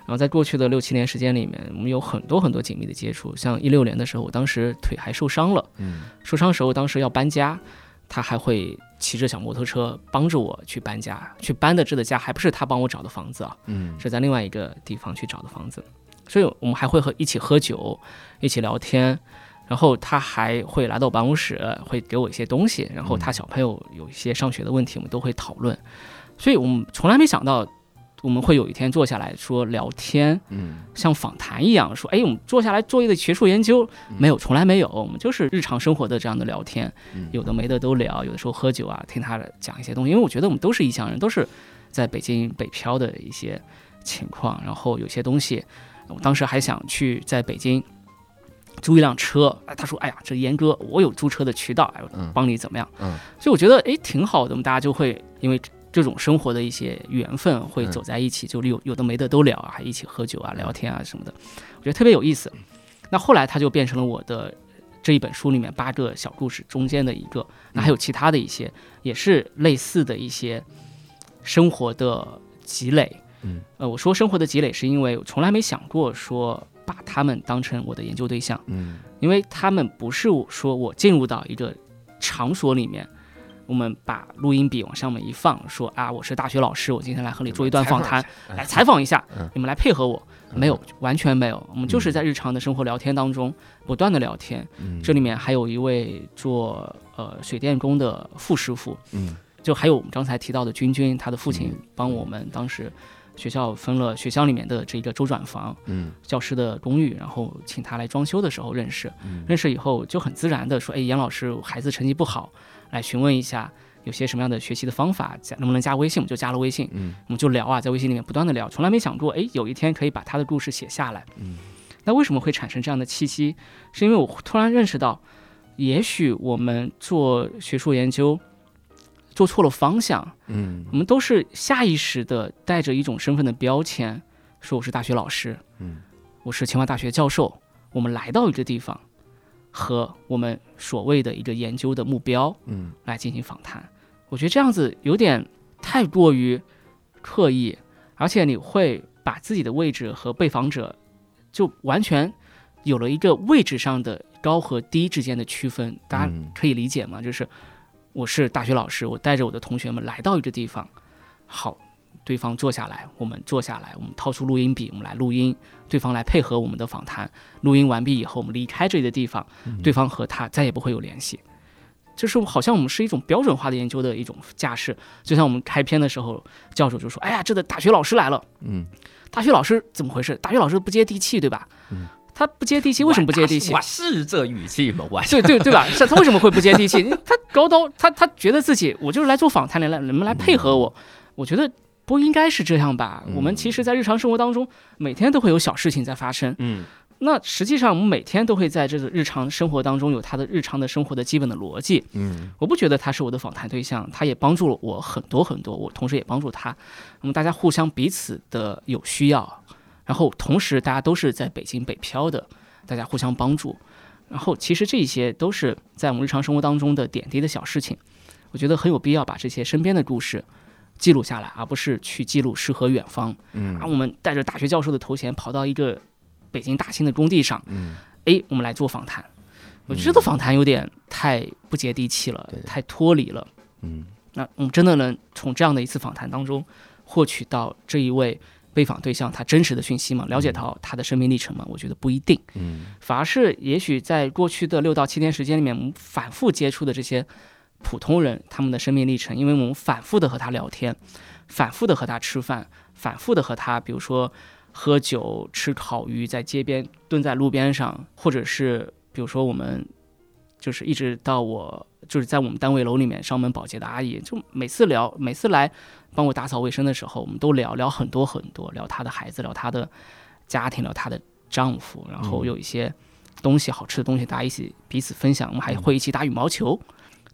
S5: 然后在过去的六七年时间里面，我们有很多很多紧密的接触。像一六年的时候，我当时腿还受伤了，
S1: 嗯。
S5: 受伤时候当时要搬家，他还会骑着小摩托车帮着我去搬家，去搬的这个家还不是他帮我找的房子啊，
S1: 嗯。
S5: 是在另外一个地方去找的房子，所以我们还会和一起喝酒，一起聊天，然后他还会来到我办公室，会给我一些东西，然后他小朋友有一些上学的问题，我们都会讨论，所以我们从来没想到我们会有一天坐下来说聊天，
S1: 嗯
S5: 像访谈一样说，哎，我们坐下来做一个学术研究，
S1: 嗯
S5: 没有，从来没有，我们就是日常生活的这样的聊天，
S1: 嗯
S5: 有的没的都聊，有的时候喝酒啊，听他讲一些东西，因为我觉得我们都是异乡人，都是在北京北漂的一些情况，然后有些东西，我当时还想去在北京。租一辆车，哎，他说：“哎呀，这严哥，我有租车的渠道，哎，我
S1: 嗯
S5: 帮你怎么样？”
S1: 嗯
S5: 所以我觉得，哎，挺好的。我们大家就会因为这种生活的一些缘分，会
S1: 嗯
S5: 走在一起，就有有的没的都聊啊，还一起喝酒啊、聊天啊什么的，我觉得特别有意思。那后来他就变成了我的这一本书里面八个小故事中间的一个。那还有其他的一些，也是类似的一些生活的积累。
S1: 嗯，
S5: 呃，我说生活的积累，是因为我从来没想过说把他们当成我的研究对象。
S1: 嗯
S5: 因为他们不是我说我进入到一个场所里面，我们把录音笔往上面一放，说啊，我是大学老师，我今天来和你做一段访谈，来采访一下
S1: 嗯，
S5: 你们来配合我。没有，完全没有，我们就是
S1: 嗯
S5: 在日常的生活聊天当中不断的聊天。
S1: 嗯。
S5: 这里面还有一位做呃水电工的副师傅，
S1: 嗯。
S5: 就还有我们刚才提到的君君，他的父亲
S1: 嗯。
S5: 帮我们当时学校分了学校里面的这个周转房，
S1: 嗯。
S5: 教师的公寓，然后请他来装修的时候认识，
S1: 嗯。
S5: 认识以后就很自然的说，哎，严老师，孩子成绩不好，来询问一下有些什么样的学习的方法，加能不能加微信？我们就加了微信，
S1: 嗯
S5: 我们就聊啊，在微信里面不断的聊，从来没想过，哎，有一天可以把他的故事写下来。
S1: 嗯
S5: 那为什么会产生这样的契机？是因为我突然认识到，也许我们做学术研究做错了方向，
S1: 嗯
S5: 我们都是下意识的带着一种身份的标签，说我是大学老师，
S1: 嗯
S5: 我是清华大学教授，我们来到一个地方，和我们所谓的一个研究的目标
S1: 嗯
S5: 来进行访谈。我觉得这样子有点太过于刻意，而且你会把自己的位置和被访者就完全有了一个位置上的高和低之间的区分。大家
S1: 嗯
S5: 可以理解吗？就是我是大学老师，我带着我的同学们来到一个地方，好，对方坐下来，我们坐下来，我们掏出录音笔，我们来录音，对方来配合我们的访谈。录音完毕以后，我们离开这里的地方，对方和他再也不会有联系。就是好像我们是一种标准化的研究的一种架势，就像我们开篇的时候，教授就说：“哎呀，这的大学老师来了。”
S1: 嗯，
S5: 大学老师怎么回事？大学老师不接地气，对吧？
S1: 嗯，
S5: 他不接地气，为什么不接地气
S1: 我？是这语气吗？我
S5: 对对对吧？是他为什么会不接地气？他高刀，他他觉得自己我就是来做访谈的，来你们来配合我。我觉得不应该是这样吧？
S1: 嗯
S5: 我们其实，在日常生活当中，每天都会有小事情在发生。
S1: 嗯
S5: 那实际上，我们每天都会在这个日常生活当中有他的日常的生活的基本的逻辑。
S1: 嗯
S5: 我不觉得他是我的访谈对象，他也帮助了我很多很多，我同时也帮助他。那么大家互相彼此的有需要，然后同时大家都是在北京北漂的，大家互相帮助。然后其实这些都是在我们日常生活当中的点滴的小事情，我觉得很有必要把这些身边的故事记录下来，而不是去记录诗和远方。
S1: 嗯
S5: 啊，我们带着大学教授的头衔跑到一个北京大兴的工地上，
S1: 嗯
S5: 哎，我们来做访谈。我觉得这个访谈有点太不接地气了
S1: 对，
S5: 太脱离了。
S1: 嗯
S5: 那我们真的能从这样的一次访谈当中获取到这一位被访对象他真实的讯息吗？了解到他的生命历程吗？我觉得不一定，
S1: 嗯
S5: 反而是也许在过去的六到七天时间里面，我们反复接触的这些普通人他们的生命历程，因为我们反复的和他聊天，反复的和他吃饭，反复的和他，比如说喝酒、吃烤鱼，在街边蹲在路边上，或者是比如说我们就是一直到我就是在我们单位楼里面上门保洁的阿姨，就每次聊，每次来帮我打扫卫生的时候，我们都聊聊很多很多，聊她的孩子，聊她的家庭，聊她的丈夫，然后
S1: 嗯
S5: 有一些东西好吃的东西，大家一起彼此分享。我们还会一起打羽毛球，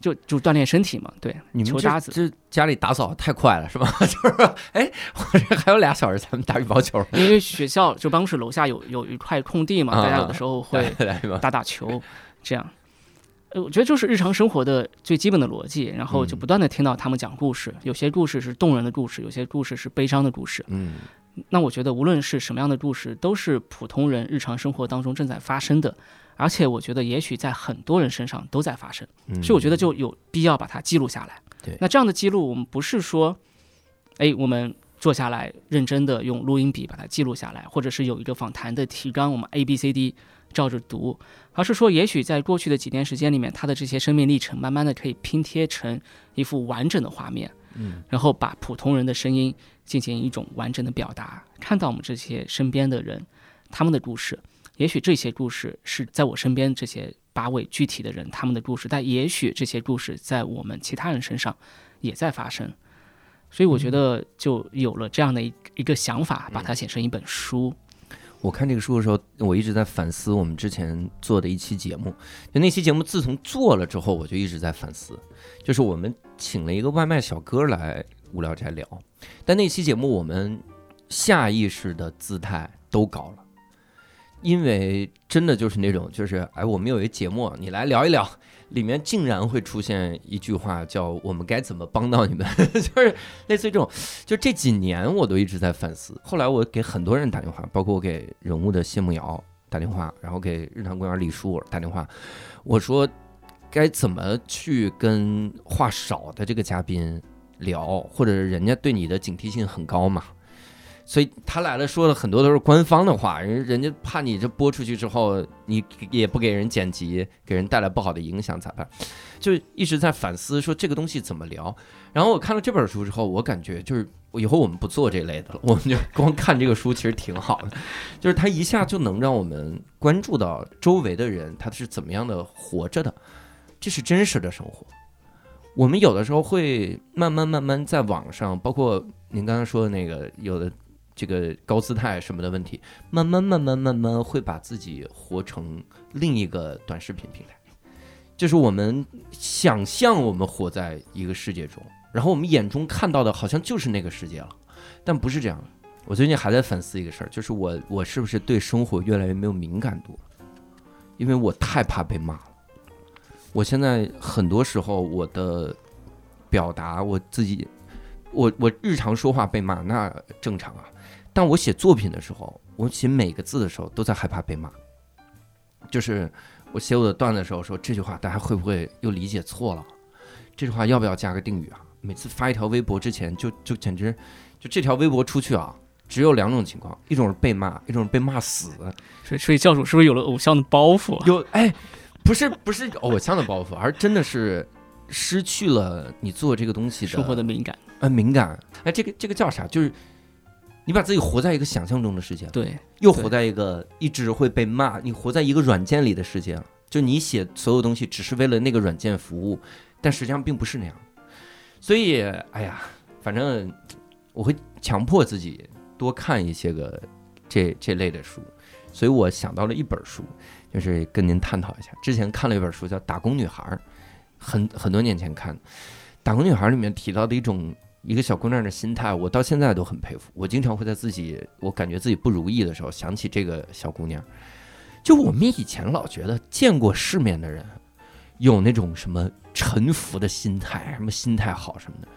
S5: 就就锻炼身体嘛，对，
S1: 你们这
S5: 球搭子。
S1: 这家里打扫太快了是吧？就是哎，我这还有俩小时才能打羽毛球，
S5: 因为学校就办公室楼下有有一块空地嘛，
S1: 啊
S5: 大家有的时候会。打打球，这样。呃，我觉得就是日常生活的最基本的逻辑，然后就
S1: 嗯
S5: 不断的听到他们讲故事，有些故事是动人的故事，有些故事是悲伤的故事。
S1: 嗯
S5: 那我觉得无论是什么样的故事，都是普通人日常生活当中正在发生的，而且我觉得也许在很多人身上都在发生。
S1: 嗯，
S5: 所以我觉得就有必要把它记录下来。
S1: 对
S5: 那这样的记录，我们不是说，哎，我们坐下来认真的用录音笔把它记录下来，或者是有一个访谈的提纲，我们 A B C D 照着读，而是说，也许在过去的几年时间里面，他的这些生命历程，慢慢的可以拼贴成一幅完整的画面。
S1: 嗯
S5: 然后把普通人的声音进行一种完整的表达，看到我们这些身边的人他们的故事。也许这些故事是在我身边这些八位具体的人他们的故事，但也许这些故事在我们其他人身上也在发生。所以我觉得就有了这样的一一个想法，把它写成一本书。
S1: 我看这个书的时候，我一直在反思我们之前做的一期节目。就那期节目自从做了之后，我就一直在反思。就是我们请了一个外卖小哥来无聊斋聊，但那期节目我们下意识的姿态都高了，因为真的就是那种，就是哎，我们有一节目，你来聊一聊，里面竟然会出现一句话叫“我们该怎么帮到你们”，就是类似于这种。就这几年我都一直在反思。后来我给很多人打电话，包括我给人物的谢慕瑶打电话，然后给日坛公园李叔打电话，我说该怎么去跟话少的这个嘉宾聊，或者人家对你的警惕性很高嘛。所以他来了，说的很多都是官方的话，人人家怕你这播出去之后，你也不给人剪辑，给人带来不好的影响咋办？就一直在反思说这个东西怎么聊。然后我看了这本书之后，我感觉就是以后我们不做这类的了，我们就光看这个书其实挺好的，就是它一下就能让我们关注到周围的人他是怎么样的活着的，这是真实的生活。我们有的时候会慢慢慢慢在网上，包括您刚刚说的那个有的这个高姿态什么的问题，慢慢慢慢慢慢会把自己活成另一个短视频平台，就是我们想象我们活在一个世界中，然后我们眼中看到的好像就是那个世界了，但不是这样的。我最近还在反思一个事儿，就是我我是不是对生活越来越没有敏感度了？因为我太怕被骂了。我现在很多时候我的表达我自己，我我日常说话被骂那正常啊，但我写作品的时候，我写每个字的时候都在害怕被骂。就是我写我的段子的时候说这句话，大家会不会又理解错了？这句话要不要加个定语啊？每次发一条微博之前，就就简直就这条微博出去啊，只有两种情况，一种是被骂，一种是被骂死。
S5: 所以，所以教主是不是有了偶像的包袱？
S1: 有哎，不是不是偶像的包袱，而真的是失去了你做这个东西的
S5: 生活的敏感，
S1: 呃敏感。哎，这个这个叫啥？就是你把自己活在一个想象中的世界，
S5: 对，
S1: 又活在一个一直会被骂，你活在一个软件里的世界了。就你写所有东西只是为了那个软件服务，但实际上并不是那样。所以，哎呀，反正我会强迫自己多看一些个这这类的书。所以我想到了一本书，就是跟您探讨一下。之前看了一本书叫《打工女孩》，很很多年前看，《打工女孩》里面提到的一种一个小姑娘的心态，我到现在都很佩服。我经常会在自己我感觉自己不如意的时候，想起这个小姑娘。就我们以前老觉得见过世面的人有那种什么臣服的心态，什么心态好什么的。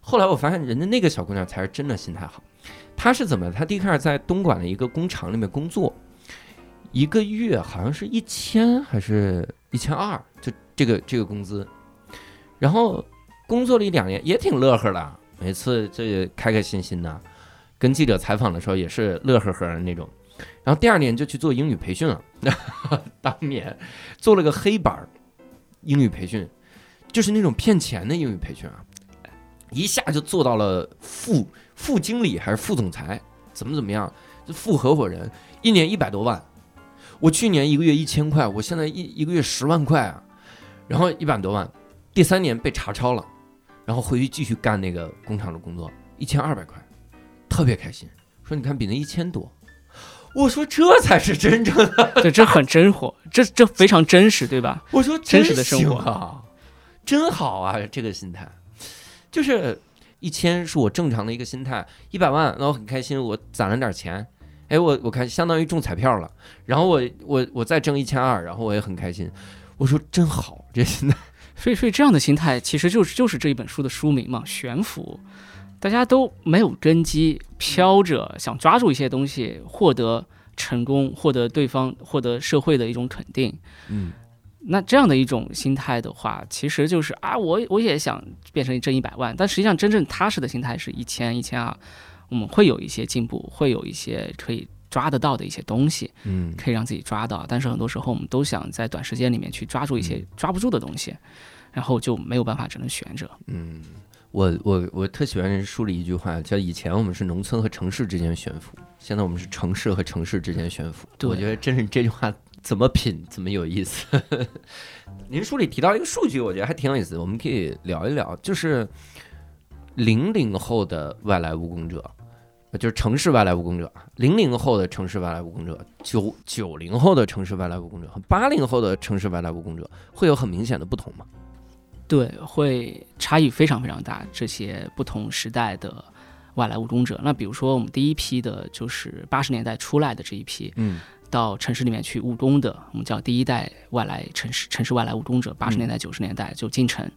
S1: 后来我发现，人家那个小姑娘才是真的心态好。她是怎么？她第一开始在东莞的一个工厂里面工作，一个月好像是一千还是一千二，就这个这个工资。然后工作了一两年，也挺乐呵的，每次这开开心心的，跟记者采访的时候也是乐呵呵的那种。然后第二年就去做英语培训了，当年做了个黑板英语培训，就是那种骗钱的英语培训啊，一下就做到了副副经理还是副总裁，怎么怎么样，就副合伙人，一年一百多万。我去年一个月一千块，我现在一一个月十万块啊，然后一百多万，第三年被查抄了，然后回去继续干那个工厂的工作，一千二百块，特别开心，说你看比那一千多。我说这才是真正的，
S5: 这这很真活，这这非常真实，对吧？
S1: 我说
S5: 真实的生活。
S1: 啊，真好啊，这个心态，就是一千是我正常的一个心态，一百万那我很开心，我攒了点钱，哎，我我看相当于中彩票了，然后我我我再挣一千二，然后我也很开心，我说真好，这心态，
S5: 所以所以这样的心态其实就是就是这一本书的书名嘛，悬浮。大家都没有根基，飘着想抓住一些东西，获得成功，获得对方，获得社会的一种肯定。
S1: 嗯，
S5: 那这样的一种心态的话，其实就是啊，我我也想变成挣一百万，但实际上真正踏实的心态是一千、一千二，我们会有一些进步，会有一些可以抓得到的一些东西，
S1: 嗯，
S5: 可以让自己抓到。但是很多时候，我们都想在短时间里面去抓住一些抓不住的东西，然后就没有办法，只能悬着。
S1: 嗯。我我我特喜欢书里一句话，叫以前我们是农村和城市之间悬浮，现在我们是城市和城市之间悬浮。
S5: 对
S1: 我觉得真是这句话怎么品怎么有意思。您书里提到一个数据，我觉得还挺有意思，我们可以聊一聊，就是零零后的外来务工者。就是城市外来务工者，零零后的城市外来务工者，九九零后的城市外来务工者和八零后的城市外来务工者会有很明显的不同吗？
S5: 对，会差异非常非常大。这些不同时代的外来务工者，那比如说我们第一批的就是八十年代出来的这一批，
S1: 嗯
S5: 到城市里面去务工的，我们叫第一代外来城市城市外来务工者，八十年代九十年代就进城。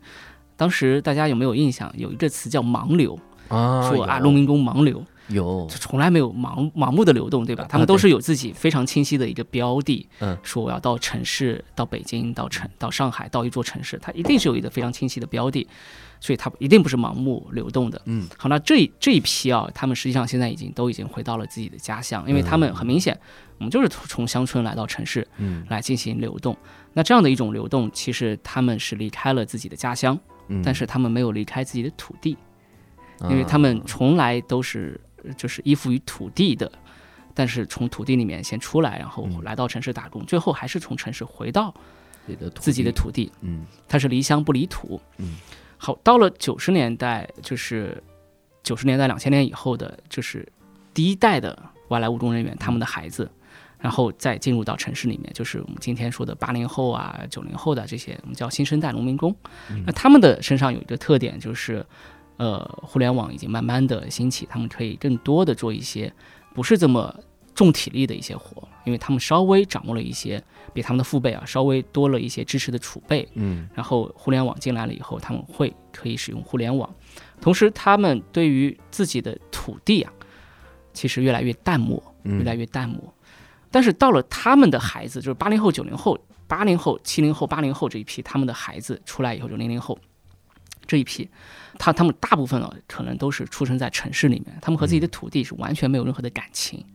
S5: 当时大家有没有印象？有一个词叫盲流，
S1: 啊
S5: 说啊农民工盲流，
S1: 有
S5: 就从来没有盲盲目的流动，对吧？他们都是有自己非常清晰的一个标的，
S1: 嗯，
S5: 说我要到城市，到北京，到城，到上海，到一座城市，它一定是有一个非常清晰的标的，所以它一定不是盲目流动的。
S1: 嗯，
S5: 好，那这这一批啊，他们实际上现在已经都已经回到了自己的家乡，因为他们很明显，我们就是从从乡村来到城市
S1: 嗯
S5: 来进行流动。那这样的一种流动，其实他们是离开了自己的家乡，
S1: 嗯，
S5: 但是他们没有离开自己的土地。
S1: 啊
S5: 因为他们从来都是呃就是依附于土地的，但是从土地里面先出来，然后
S1: 嗯
S5: 来到城市打工，最后还是从城市回到
S1: 自己的土地，嗯
S5: 他是离乡不离土。
S1: 嗯，
S5: 好，到了九十年代，就是九十年代两千年以后的，就是第一代的外来务工人员，他们的孩子。然后再进入到城市里面，就是我们今天说的八零后啊、九零后的这些，我们叫新生代农民工。
S1: 嗯
S5: 那他们的身上有一个特点，就是，呃，互联网已经慢慢的兴起，他们可以更多的做一些不是这么重体力的一些活，因为他们稍微掌握了一些比他们的父辈啊稍微多了一些知识的储备，
S1: 嗯
S5: 然后互联网进来了以后，他们会可以使用互联网，同时他们对于自己的土地啊，其实越来越淡漠，
S1: 嗯，
S5: 越来越淡漠。但是到了他们的孩子，就是八零后、九零后、八零后、七零后、八零后这一批，他们的孩子出来以后，就零零后这一批，他他们大部分呢，可能都是出生在城市里面，他们和自己的土地是完全没有任何的感情，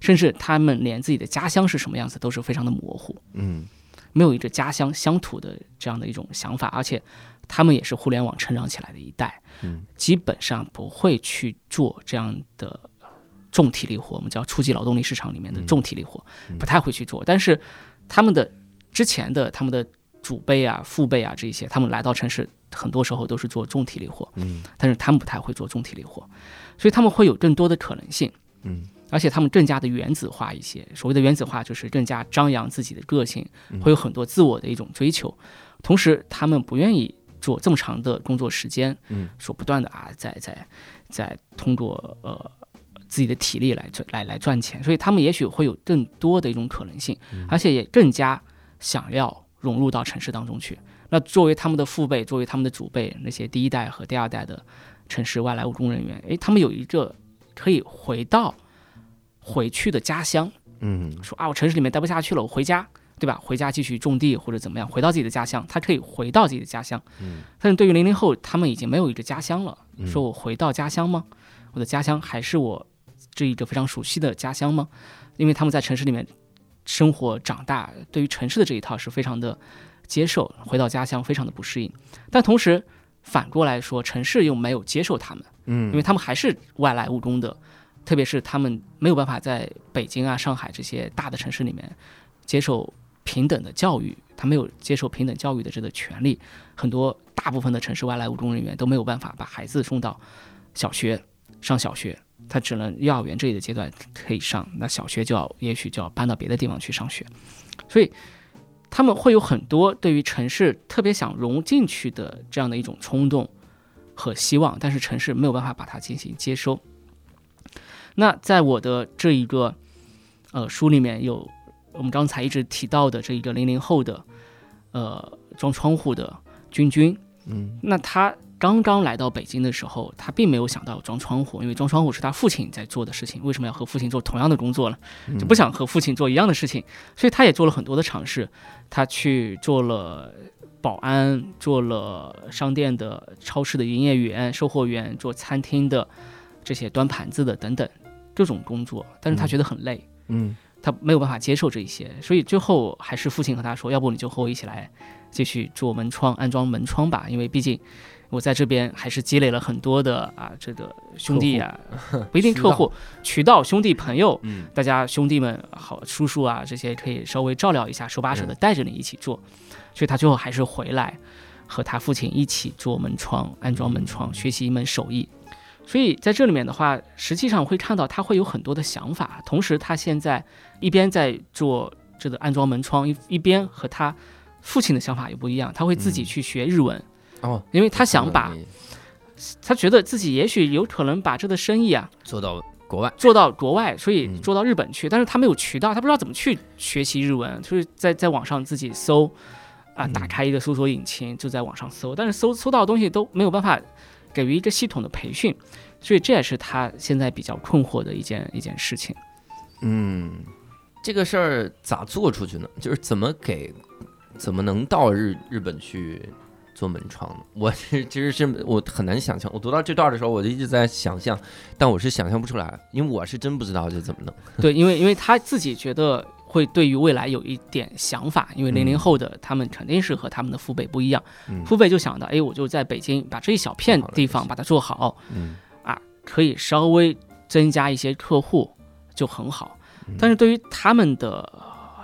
S5: 甚至他们连自己的家乡是什么样子都是非常的模糊。
S1: 嗯
S5: 没有一个家乡乡土的这样的一种想法，而且他们也是互联网成长起来的一代，
S1: 嗯，
S5: 基本上不会去做这样的重体力活，我们叫初级劳动力市场里面的重体力活，
S1: 嗯
S5: 不太会去做。但是他们的之前的他们的祖辈啊、父辈啊这一些，他们来到城市，很多时候都是做重体力活，
S1: 嗯
S5: 但是他们不太会做重体力活，所以他们会有更多的可能性。
S1: 嗯
S5: 而且他们更加的原子化一些。所谓的原子化，就是更加张扬自己的个性，
S1: 嗯
S5: 会有很多自我的一种追求。同时，他们不愿意做这么长的工作时间，
S1: 嗯，
S5: 说不断的啊，在在在通过呃自己的体力来赚来来赚钱，所以他们也许会有更多的一种可能性，
S1: 嗯
S5: 而且也更加想要融入到城市当中去。那作为他们的父辈，作为他们的祖辈，那些第一代和第二代的城市外来务工人员，诶，他们有一个可以回到回去的家乡，
S1: 嗯
S5: 说啊，我城市里面待不下去了，我回家，对吧？回家继续种地或者怎么样，回到自己的家乡，他可以回到自己的家乡。
S1: 嗯，
S5: 但是对于零零后，他们已经没有一个家乡了。
S1: 嗯
S5: 说我回到家乡吗？我的家乡还是我这一个非常熟悉的家乡吗？因为他们在城市里面生活长大，对于城市的这一套是非常的接受，回到家乡非常的不适应。但同时反过来说，城市又没有接受他们。
S1: 嗯，
S5: 因为他们还是外来务工的，特别是他们没有办法在北京啊、上海这些大的城市里面接受平等的教育，他没有接受平等教育的这个权利。很多大部分的城市外来务工人员都没有办法把孩子送到小学上小学，他只能幼儿园这里的阶段可以上，那小学就要也许就要搬到别的地方去上学，所以。他们会有很多对于城市特别想融进去的这样的一种冲动，和希望，但是城市没有办法把它进行接收。那在我的这一个呃书里面有我们刚才一直提到的这一个零零后的呃装窗户的君君，
S1: 嗯
S5: 那他刚刚来到北京的时候，他并没有想到装窗户，因为装窗户是他父亲在做的事情，为什么要和父亲做同样的工作呢？就不想和父亲做一样的事情，所以他也做了很多的尝试，他去做了保安，做了商店的、超市的营业员、售货员，做餐厅的这些端盘子的等等各种工作，但是他觉得很累，
S1: 嗯。
S5: 他没有办法接受这一些，所以最后还是父亲和他说：“要不你就和我一起来继续做门窗、安装门窗吧，因为毕竟我在这边还是积累了很多的啊，这个兄弟啊，不一定客户、渠道、兄弟朋友，
S1: 嗯
S5: 大家兄弟们好叔叔啊这些可以稍微照料一下，手把手的带着你一起做，所以他最后还是回来和他父亲一起做门窗、安装门窗，学习一门手艺。所以在这里面的话，实际上会看到他会有很多的想法，同时他现在一边在做这个安装门窗，一一边和他父亲的想法也不一样，他会自己
S1: 嗯
S5: 去学日文，
S1: 哦，
S5: 因为他想把他觉得自己也许有可能把这个生意啊
S1: 做到国外，
S5: 做到国外，所以
S1: 嗯
S5: 做到日本去，但是他没有渠道，他不知道怎么去学习日文，就是在在网上自己搜啊，
S1: 嗯
S5: 打开一个搜索引擎就在网上搜，但是搜搜到的东西都没有办法给予一个系统的培训，所以这也是他现在比较困惑的一件一件事情。
S1: 嗯，这个事儿咋做出去呢？就是怎么给，怎么能到日日本去做门窗的？我是 其实是我很难想象。我读到这段的时候，我就一直在想象，但我是想象不出来，因为我是真不知道这怎么弄。
S5: 对，因为因为他自己觉得会对于未来有一点想法，因为零零
S1: 嗯
S5: 后的他们肯定是和他们的父辈不一样，
S1: 嗯
S5: 父辈就想到，哎，我就在北京把这一小片地方把它做好，
S1: 嗯
S5: 可以稍微增加一些客户就很好。
S1: 嗯
S5: 但是对于他们的呃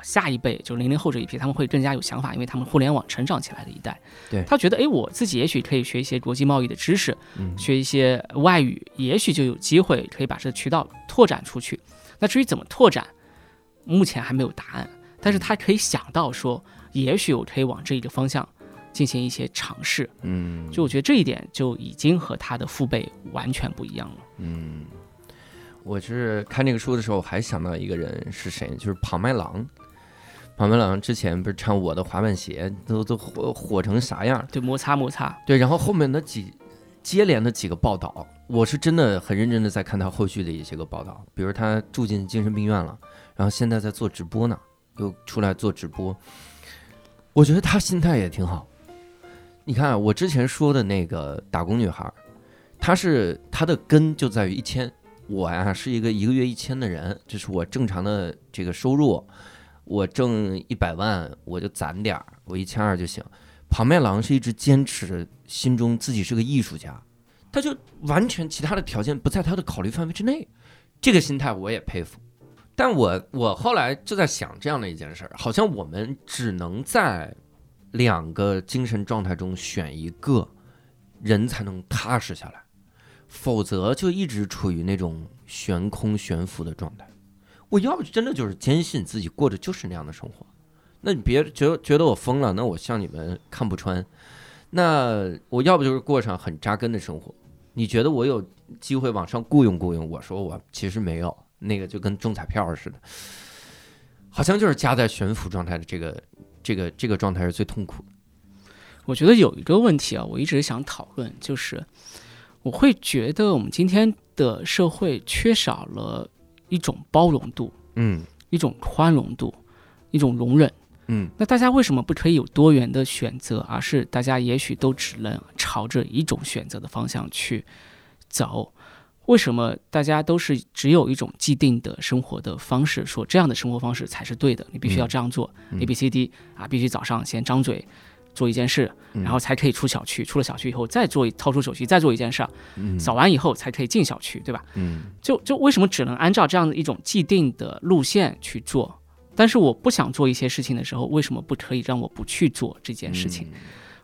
S5: 下一辈，就是零零后这一批，他们会更加有想法，因为他们互联网成长起来的一代。
S1: 对
S5: 他觉得，哎，我自己也许可以学一些国际贸易的知识，
S1: 嗯
S5: 学一些外语，也许就有机会可以把这个渠道拓展出去。那至于怎么拓展，目前还没有答案。但是他可以想到说，也许我可以往这一个方向进行一些尝试。
S1: 嗯，
S5: 就我觉得这一点就已经和他的父辈完全不一样了。
S1: 嗯，我是看这个书的时候，还想到一个人是谁，就是庞麦郎。庞麦郎之前不是唱《我的滑板鞋》都都火火成啥样？
S5: 对，摩擦摩擦，
S1: 对，然后后面的几接连的几个报道，我是真的很认真的在看他后续的一些个报道，比如他住进精神病院了，然后现在在做直播呢，又出来做直播。我觉得他心态也挺好。你看我之前说的那个打工女孩，她是她的根就在于一千。我呀是一个一个月一千的人，这是我正常的这个收入。我挣一百万，我就攒点儿，我一千二就行。庞麦郎是一直坚持着心中自己是个艺术家，他就完全其他的条件不在他的考虑范围之内，这个心态我也佩服。但我我后来就在想这样的一件事儿，好像我们只能在两个精神状态中选一个，人才能踏实下来，否则就一直处于那种悬空悬浮的状态。我要不真的就是坚信自己过的就是那样的生活，那你别觉得觉得我疯了，那我向你们看不穿。那我要不就是过上很扎根的生活。你觉得我有机会往上雇佣雇佣？我说我其实没有，那个就跟中彩票似的，好像就是夹在悬浮状态的这个这个这个状态是最痛苦的。
S5: 我觉得有一个问题啊，我一直想讨论，就是我会觉得我们今天的社会缺少了一种包容度，
S1: 嗯
S5: 一种宽容度，一种容忍。
S1: 嗯
S5: 那大家为什么不可以有多元的选择，而是大家也许都只能朝着一种选择的方向去走？为什么大家都是只有一种既定的生活的方式，说这样的生活方式才是对的？你必须要
S1: 嗯
S5: 这样做、
S1: 嗯
S5: a B C D 啊，必须早上先张嘴做一件事，
S1: 嗯
S5: 然后才可以出小区，出了小区以后再做一掏出手机再做一件事扫完以后才可以进小区，对吧？
S1: 嗯
S5: 就就为什么只能按照这样的一种既定的路线去做？但是我不想做一些事情的时候，为什么不可以让我不去做这件事情？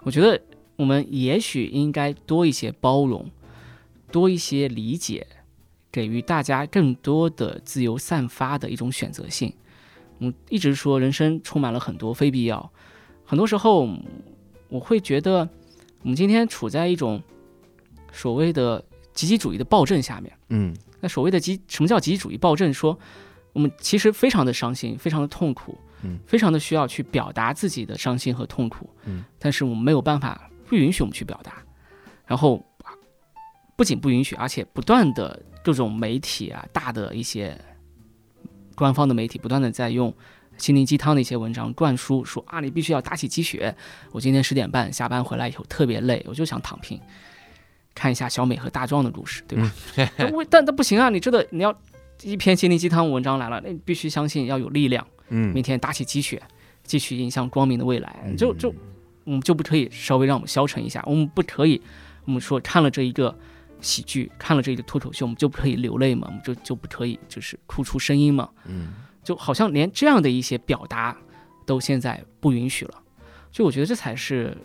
S5: 我觉得我们也许应该多一些包容，多一些理解，给予大家更多的自由散发的一种选择性。我一直说人生充满了很多非必要，很多时候我会觉得我们今天处在一种所谓的积极主义的暴政下面。
S1: 嗯
S5: 那所谓的积，什么叫积极主义暴政？说我们其实非常的伤心，非常的痛苦，
S1: 嗯，
S5: 非常的需要去表达自己的伤心和痛苦，
S1: 嗯，
S5: 但是我们没有办法，不允许我们去表达，然后不仅不允许，而且不断的各种媒体啊，大的一些官方的媒体不断的在用心灵鸡汤的一些文章灌输，说啊，你必须要打起鸡血。我今天十点半下班回来以后特别累，我就想躺平。看一下小美和大壮的故事，对吧？但为但但不行啊！你真的你要一篇心灵鸡汤文章来了，那你必须相信要有力量，
S1: 嗯
S5: 明天打起鸡血，继续迎向光明的未来。就就我们就不可以稍微让我们消沉一下，我们不可以我们说看了这一个喜剧，看了这个脱口秀，我们就不可以流泪嘛？我们就就不可以就是哭出声音嘛？
S1: 嗯
S5: 就好像连这样的一些表达都现在不允许了，就我觉得这才是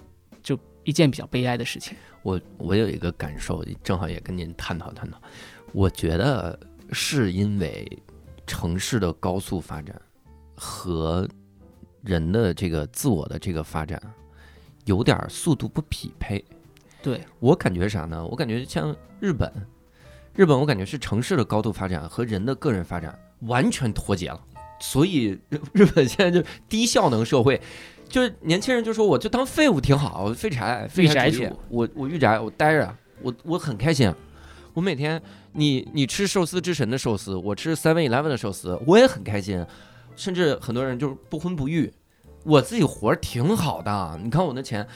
S5: 就一件比较悲哀的事情。
S1: 我我有一个感受，正好也跟您探讨探讨。我觉得是因为城市的高速发展和人的这个自我的这个发展有点儿速度不匹配。
S5: 对，
S1: 我感觉啥呢？我感觉像日本，日本我感觉是城市的高度发展和人的个人发展完全脱节了，所以日日本现在就低效能社会。就是年轻人就说我就当废物挺好，废柴废
S5: 御宅
S1: 主义我我御宅我待着，我我很开心。我每天你你吃寿司之神的寿司，我吃 Seven Eleven 的寿司，我也很开心。甚至很多人就是不婚不育，我自己活着挺好的。你看我那钱，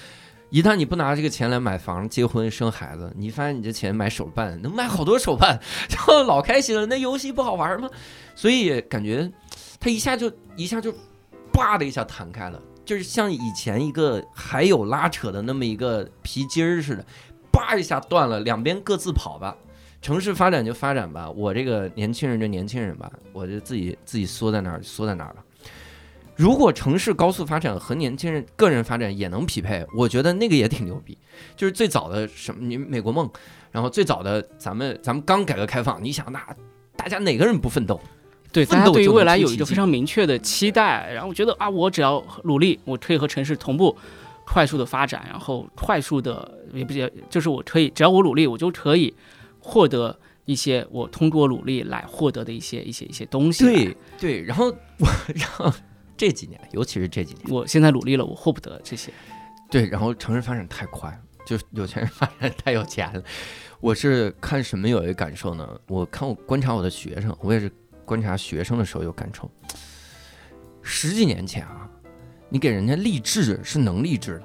S1: 一旦你不拿这个钱来买房、结婚、生孩子，你发现你这钱买手办能买好多手办，就老开心了。那游戏不好玩吗？所以感觉他一下就一下就，叭的一下弹开了，就是像以前一个还有拉扯的那么一个皮筋儿似的，叭一下断了，两边各自跑吧。城市发展就发展吧，我这个年轻人就年轻人吧，我就自己自己缩在那儿，缩在那儿吧。如果城市高速发展和年轻人个人发展也能匹配，我觉得那个也挺牛逼。就是最早的什么，你美国梦，然后最早的咱们咱们刚改革开放，你想那大家哪个人不奋斗？
S5: 对，大家对于未来有一个非常明确的期待，然后我觉得啊，我只要努力，我可以和城市同步快速的发展，然后快速的也不也就是我可以，只要我努力，我就可以获得一些我通过努力来获得的一些一些一些东西。
S1: 对，对，然后我然后这几年，尤其是这几年，
S5: 我现在努力了，我获不得这些。
S1: 对，然后城市发展太快，就是有钱人发展太有钱了。我是看什么有一个感受呢？我看我观察我的学生，我也是观察学生的时候有感触。十几年前啊，你给人家励志是能励志的。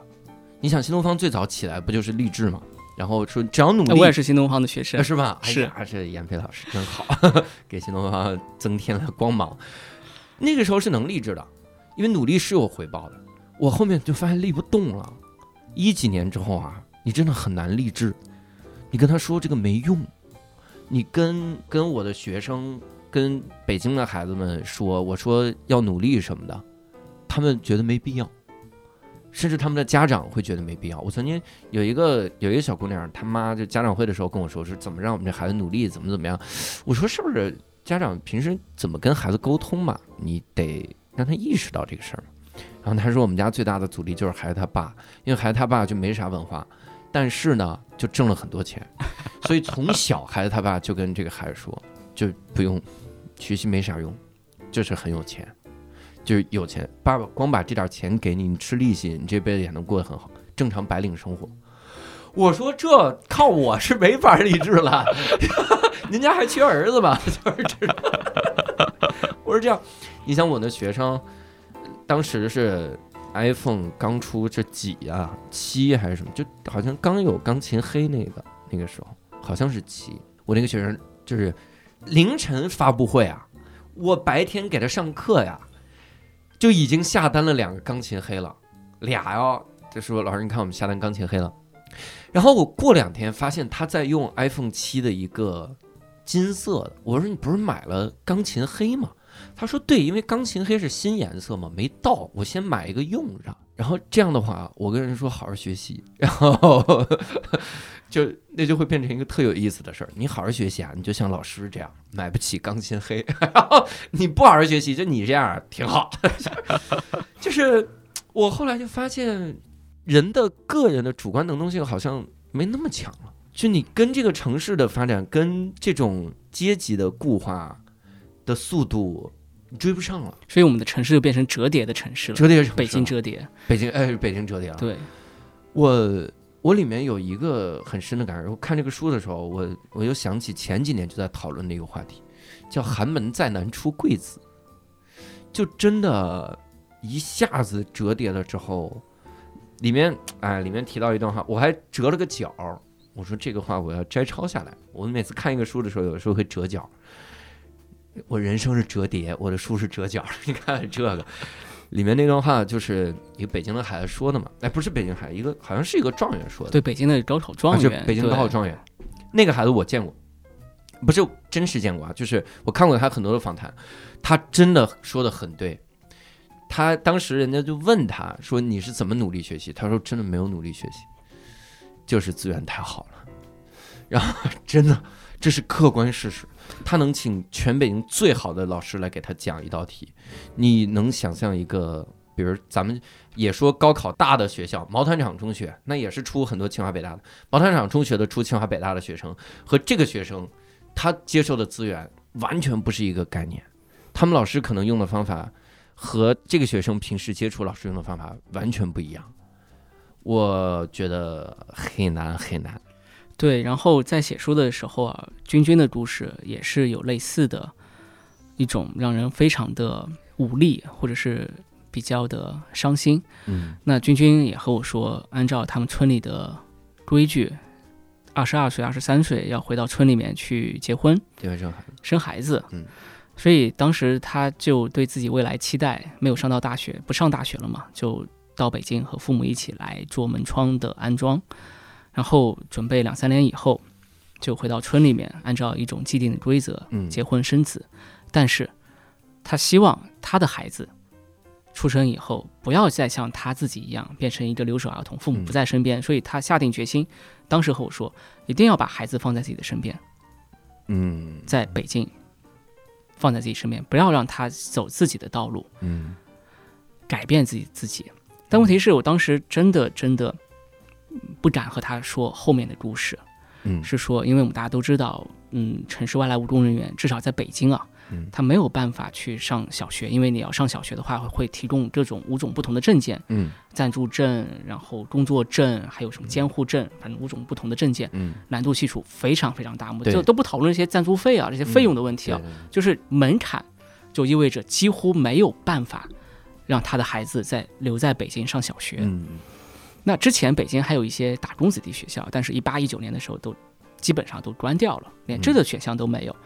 S1: 你想新东方最早起来不就是励志吗？然后说只要努力，
S5: 我也是新东方的学生
S1: 啊，是吧？
S5: 是
S1: 哎，这闫飞老师真好，给新东方增添了光芒。那个时候是能励志的，因为努力是有回报的。我后面就发现立不动了，一几年之后啊，你真的很难励志。你跟他说这个没用，你跟跟我的学生、跟北京的孩子们说，我说要努力什么的，他们觉得没必要。甚至他们的家长会觉得没必要。我曾经有一个有一个小姑娘，她妈就家长会的时候跟我说，是怎么让我们这孩子努力，怎么怎么样。我说是不是家长平时怎么跟孩子沟通嘛？你得让他意识到这个事儿。然后她说我们家最大的阻力就是孩子他爸，因为孩子他爸就没啥文化，但是呢就挣了很多钱，所以从小孩子他爸就跟这个孩子说，就不用 学习没啥用，就是很有钱。就是有钱，爸爸光把这点钱给你，你吃利息，你这辈子也能过得很好，正常白领生活。我说这靠我是没法励志了，您家还缺儿子吧？就是这种。我说这样，你像我那学生，当时是 iPhone 刚出这几啊七还是什么，就好像刚有钢琴黑那个那个时候，好像是七。我那个学生就是凌晨发布会啊，我白天给他上课呀。就已经下单了两个钢琴黑了，俩哟。就说老师，你看我们下单钢琴黑了。然后我过两天发现他在用 iPhone 七的一个金色的。我说你不是买了钢琴黑吗？他说对，因为钢琴黑是新颜色嘛，没到，我先买一个用上。然后这样的话，我跟人说好好学习，然后就那就会变成一个特有意思的事儿。你好好学习啊，你就像老师这样买不起钢琴黑，然后你不好好学习，就你这样挺好。就是我后来就发现，人的个人的主观能动性好像没那么强了。就你跟这个城市的发展，跟这种阶级的固化的速度，你追不上了。
S5: 所以我们的城市就变成折叠的城市了，
S1: 折叠城市
S5: 北京折叠。
S1: 北京哎，北京折叠了。
S5: 对，
S1: 我我里面有一个很深的感受。我看这个书的时候，我我又想起前几年就在讨论的一个话题，叫“寒门再难出贵子”，就真的一下子折叠了之后，里面哎，里面提到一段话，我还折了个角。我说这个话我要摘抄下来。我每次看一个书的时候，有的时候会折角。我人生是折叠，我的书是折角。你看这个，里面那段话就是一个北京的孩子说的嘛，哎，不是北京孩子，一个好像是一个状元说的，
S5: 对北京的高考状元，
S1: 北京高考状元，那个孩子我见过，不是真实见过啊，就是我看过他很多的访谈，他真的说的很对。他当时人家就问他说：“你是怎么努力学习？”他说：“真的没有努力学习，就是资源太好了。”然后真的这是客观事实，他能请全北京最好的老师来给他讲一道题，你能想象一个，比如咱们也说高考大的学校，毛坦厂中学，那也是出很多清华北大的。毛坦厂中学的出清华北大的学生和这个学生，他接受的资源完全不是一个概念。他们老师可能用的方法和这个学生平时接触老师用的方法完全不一样。我觉得很难很难。
S5: 对，然后在写书的时候啊，君君的故事也是有类似的一种让人非常的无力，或者是比较的伤心。
S1: 嗯
S5: 那君君也和我说，按照他们村里的规矩，二十二岁、二十三岁要回到村里面去结婚、
S1: 结婚生孩子，
S5: 生孩子。
S1: 嗯，
S5: 所以当时他就对自己未来期待没有上到大学，不上大学了嘛，就到北京和父母一起来做门窗的安装，然后准备两三年以后就回到村里面，按照一种既定的规则
S1: 嗯
S5: 结婚生子。但是他希望他的孩子出生以后不要再像他自己一样变成一个留守儿童，父母不在身边，所以他下定决心，当时和我说，一定要把孩子放在自己的身边。
S1: 嗯
S5: 在北京放在自己身边，不要让他走自己的道路，
S1: 嗯
S5: 改变自己自己。但问题是我当时真的真的嗯不敢和他说后面的故事，
S1: 嗯。
S5: 是说，因为我们大家都知道，嗯，城市外来务工人员至少在北京啊，
S1: 嗯。
S5: 他没有办法去上小学，因为你要上小学的话，会会提供各种五种不同的证件，
S1: 嗯。
S5: 暂住证，然后工作证，还有什么监护证，反正五种不同的证件，
S1: 嗯，
S5: 难度系数非常非常大。我们就都不讨论这些赞助费啊，这些费用的问题啊，
S1: 对
S5: 就是门槛，就意味着几乎没有办法让他的孩子在留在北京上小学。
S1: 嗯
S5: 那之前北京还有一些打工子弟学校，但是一八一九年的时候都基本上都关掉了，连这个选项都没有。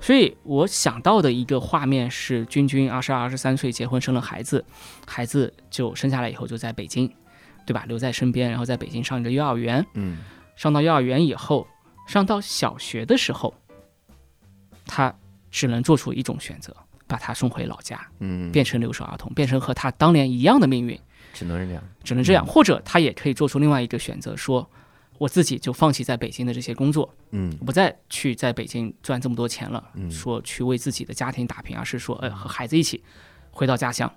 S5: 所以我想到的一个画面是，君君二十二、二十三岁结婚生了孩子，孩子就生下来以后就在北京，对吧？留在身边，然后在北京上一个幼儿园，
S1: 嗯
S5: 上到幼儿园以后，上到小学的时候，他只能做出一种选择，把他送回老家，
S1: 嗯，
S5: 变成留守儿童，变成和他当年一样的命运，
S1: 只能是这样。
S5: 只能这样。
S1: 嗯
S5: 或者他也可以做出另外一个选择，说我自己就放弃在北京的这些工作，
S1: 嗯
S5: 不再去在北京赚这么多钱了，
S1: 嗯
S5: 说去为自己的家庭打拼，而是说，呃，和孩子一起回到家乡，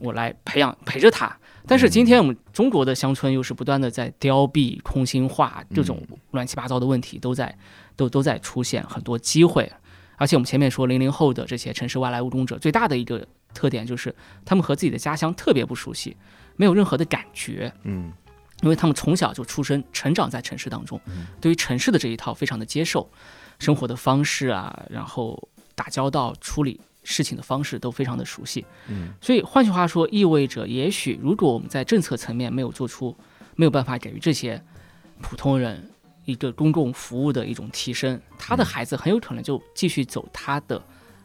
S5: 我来培养陪着他。但是今天我们中国的乡村又是不断的在凋敝、空心化，这种乱七八糟的问题都在都都在出现，很多机会。而且我们前面说零零后的这些城市外来务工者，最大的一个特点就是他们和自己的家乡特别不熟悉，没有任何的感觉。
S1: 嗯
S5: 因为他们从小就出生、成长在城市当中，对于城市的这一套非常的接受，生活的方式啊，然后打交道、处理事情的方式都非常的熟悉。
S1: 嗯
S5: 所以换句话说，意味着也许如果我们在政策层面没有做出，没有办法给予这些普通人一个公共服务的一种提升，他的孩子很有可能就继续走他的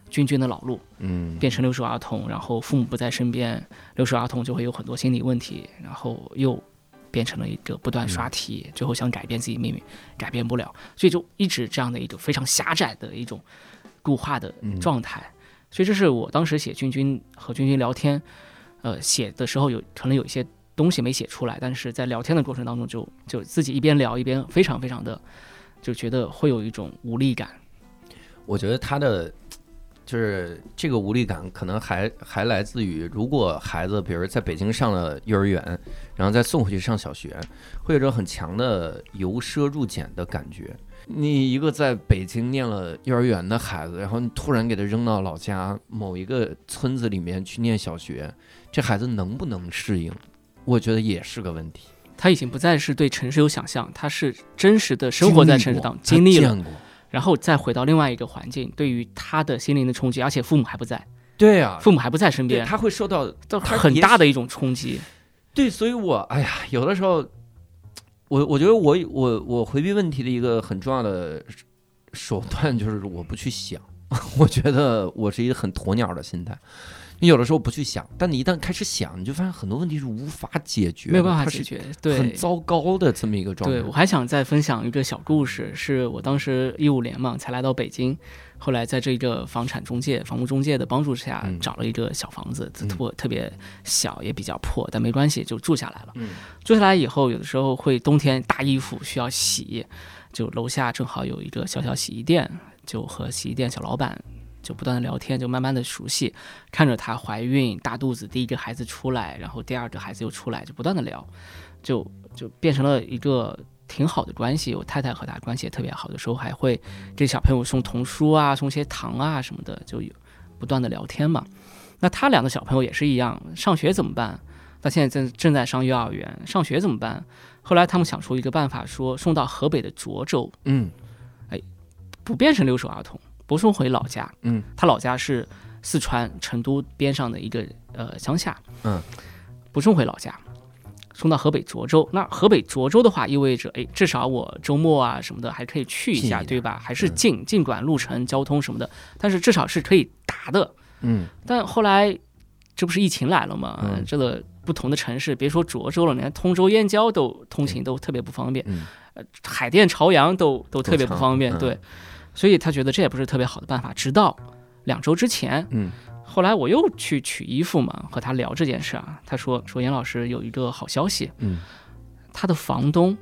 S5: 君君的老路，
S1: 嗯
S5: 变成留守儿童，然后父母不在身边，留守儿童就会有很多心理问题，然后又变成了一个不断刷题，最后想改变自己命运，改变不了，所以就一直这样的一种非常狭窄的一种固化的状态。所以这是我当时写君君和君君聊天，呃，写的时候有可能有一些东西没写出来，但是在聊天的过程当中就就自己一边聊一边非常非常的就觉得会有一种无力感。
S1: 我觉得他的就是这个无力感，可能还还来自于，如果孩子比如在北京上了幼儿园，然后再送回去上小学，会有种很强的由奢入俭的感觉。你一个在北京念了幼儿园的孩子，然后你突然给他扔到老家某一个村子里面去念小学，这孩子能不能适应？我觉得也是个问题。
S5: 他已经不再是对城市有想象，他是真实的生活在城市当中，经历
S1: 过，
S5: 然后再回到另外一个环境，对于他的心灵的冲击，而且父母还不在，
S1: 对啊，
S5: 父母还不在身边，
S1: 他会受到
S5: 很大的一种冲击。
S1: 对，所以我哎呀，有的时候，我我觉得我我我回避问题的一个很重要的手段就是我不去想，我觉得我是一个很鸵鸟的心态，你有的时候不去想，但你一旦开始想，你就发现很多问题是无法解决，
S5: 没有办法解决。对，
S1: 很糟糕的这么一个状态。
S5: 对，我还想再分享一个小故事，是我当时一五年嘛才来到北京，后来在这个房产中介、房屋中介的帮助下
S1: 嗯，
S5: 找了一个小房子，
S1: 嗯
S5: 特特别小，也比较破，但没关系，就住下来了。
S1: 嗯
S5: 住下来以后，有的时候会冬天大衣服需要洗，就楼下正好有一个小小洗衣店，就和洗衣店小老板。就不断的聊天，就慢慢的熟悉，看着她怀孕大肚子，第一个孩子出来，然后第二个孩子又出来，就不断的聊，就就变成了一个挺好的关系。我太太和她关系也特别好，有时候还会给小朋友送童书啊，送些糖啊什么的，就有不断的聊天嘛。那他两个小朋友也是一样，上学怎么办？他现在正正在上幼儿园，上学怎么办？后来他们想出一个办法，说送到河北的涿州，
S1: 嗯哎
S5: 不变成留守儿童，不送回老家。
S1: 嗯，
S5: 他老家是四川成都边上的一个呃乡下。
S1: 嗯，
S5: 不送回老家，送到河北涿州。那河北涿州的话，意味着哎，至少我周末啊什么的还可以去一下，对吧？还是
S1: 嗯
S5: 近，尽管路程、交通什么的，但是至少是可以达的。
S1: 嗯
S5: 但后来这不是疫情来了吗？
S1: 嗯
S5: 这个不同的城市，别说涿州了，连通州、燕郊都通勤都特别不方便。
S1: 嗯
S5: 海淀、朝阳都都特别不方便，
S1: 嗯
S5: 对，所以他觉得这也不是特别好的办法。直到两周之前，
S1: 嗯。
S5: 后来我又去取衣服嘛，和他聊这件事啊，他说说严老师有一个好消息，
S1: 嗯。
S5: 他的房东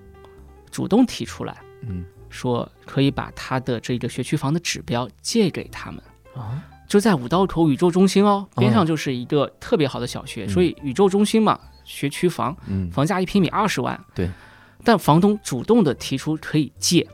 S5: 主动提出来
S1: 嗯。
S5: 说可以把他的这个学区房的指标借给他们。
S1: 啊？
S5: 就在五道口宇宙中心哦，边上就是一个特别好的小学，
S1: 嗯。
S5: 所以宇宙中心嘛，学区房
S1: 嗯。
S5: 房价一平米二十万，
S1: 对，
S5: 但房东主动的提出可以借，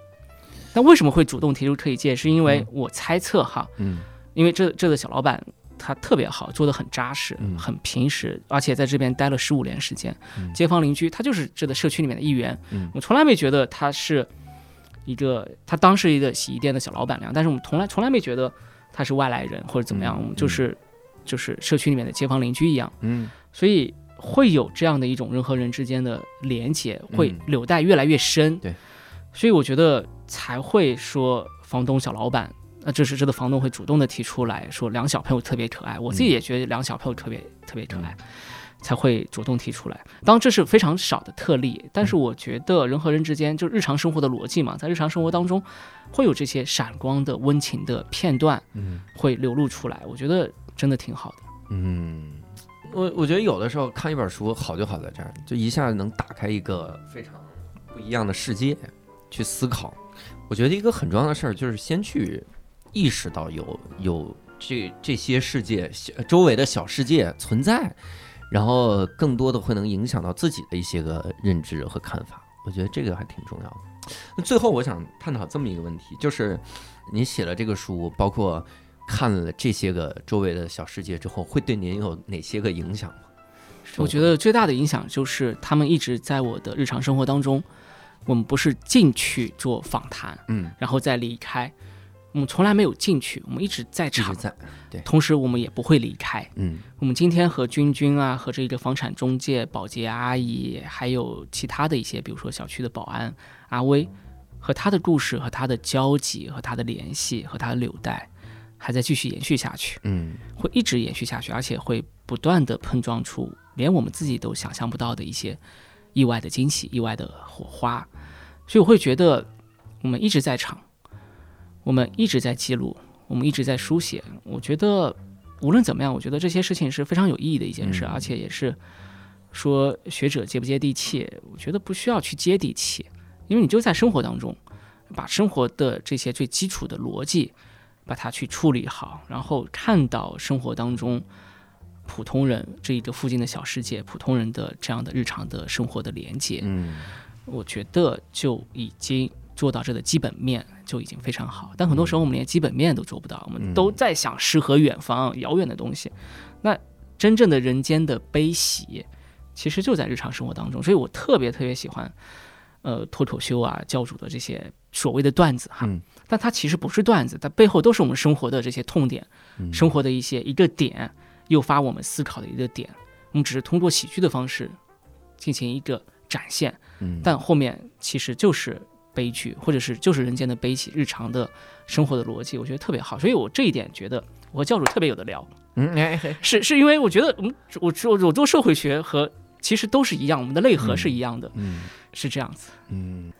S5: 那为什么会主动提出可以借？是因为
S1: 嗯。
S5: 我猜测哈，
S1: 嗯。
S5: 因为这这个小老板他特别好，做的很扎实，
S1: 嗯。
S5: 很平实，而且在这边待了十五年时间，
S1: 嗯。
S5: 街坊邻居他就是这个社区里面的一员，
S1: 嗯。
S5: 我从来没觉得他是一个他当时一个洗衣店的小老板娘，但是我们从来从来没觉得他是外来人或者怎么样，
S1: 嗯
S5: 我们就是就是社区里面的街坊邻居一样，
S1: 嗯。
S5: 所以会有这样的一种人和人之间的连接，会
S1: 嗯。
S5: 纽带越来越深。
S1: 对，
S5: 所以我觉得才会说房东小老板。那这是这个房东会主动的提出来说两小朋友特别可爱，我自己
S1: 嗯
S5: 也觉得两小朋友特别特别可爱，才会主动提出来。当然这是非常少的特例，但
S1: 嗯
S5: 是我觉得人和人之间就日常生活的逻辑嘛，在日常生活当中会有这些闪光的温情的片段
S1: 嗯
S5: 会流露出来，我觉得真的挺好的。
S1: 嗯，我我觉得有的时候看一本书好就好在这儿，就一下能打开一个非常不一样的世界去思考。我觉得一个很重要的事儿就是先去意识到有有这这些世界周围的小世界存在，然后更多的会能影响到自己的一些个认知和看法。我觉得这个还挺重要的。那最后我想探讨这么一个问题，就是你写了这个书，包括看了这些个周围的小世界之后，会对您有哪些个影响吗？
S5: 我觉得最大的影响就是他们一直在我的日常生活当中，我们不是进去做访谈，
S1: 嗯，
S5: 然后再离开，我们从来没有进去，我们一直在场，
S1: 在，
S5: 同时我们也不会离开。
S1: 嗯。
S5: 我们今天和君君啊，和这个房产中介、保洁阿姨，还有其他的一些，比如说小区的保安阿威，和他的故事、和他的交集、和他的联系、和他的纽带，还在继续延续下去。
S1: 嗯。
S5: 会一直延续下去，而且会不断的碰撞出连我们自己都想象不到的一些意外的惊喜、意外的火花。所以我会觉得，我们一直在场，我们一直在记录，我们一直在书写。我觉得无论怎么样，我觉得这些事情是非常有意义的一件事，
S1: 嗯
S5: 而且也是说学者接不接地气，我觉得不需要去接地气，因为你就在生活当中，把生活的这些最基础的逻辑。把它去处理好，然后看到生活当中普通人这一个附近的小世界，普通人的这样的日常的生活的连接，
S1: 嗯
S5: 我觉得就已经做到这的基本面就已经非常好。但很多时候我们连基本面都做不到，我们都在想诗和远方、遥远的东西。那真正的人间的悲喜，其实就在日常生活当中。所以我特别特别喜欢，呃，脱口秀啊、教主的这些所谓的段子哈。
S1: 嗯
S5: 但它其实不是段子，它背后都是我们生活的这些痛点，
S1: 嗯
S5: 生活的一些一个点，诱发我们思考的一个点。我们只是通过喜剧的方式进行一个展现，
S1: 嗯，
S5: 但后面其实就是悲剧，或者是就是人间的悲喜，日常的生活的逻辑，我觉得特别好。所以我这一点觉得我和教主特别有的聊。
S1: 嗯，
S5: 是是因为我觉得，嗯，我我我做社会学和其实都是一样，我们的内核是一样的，
S1: 嗯
S5: 是这样子。
S1: 嗯，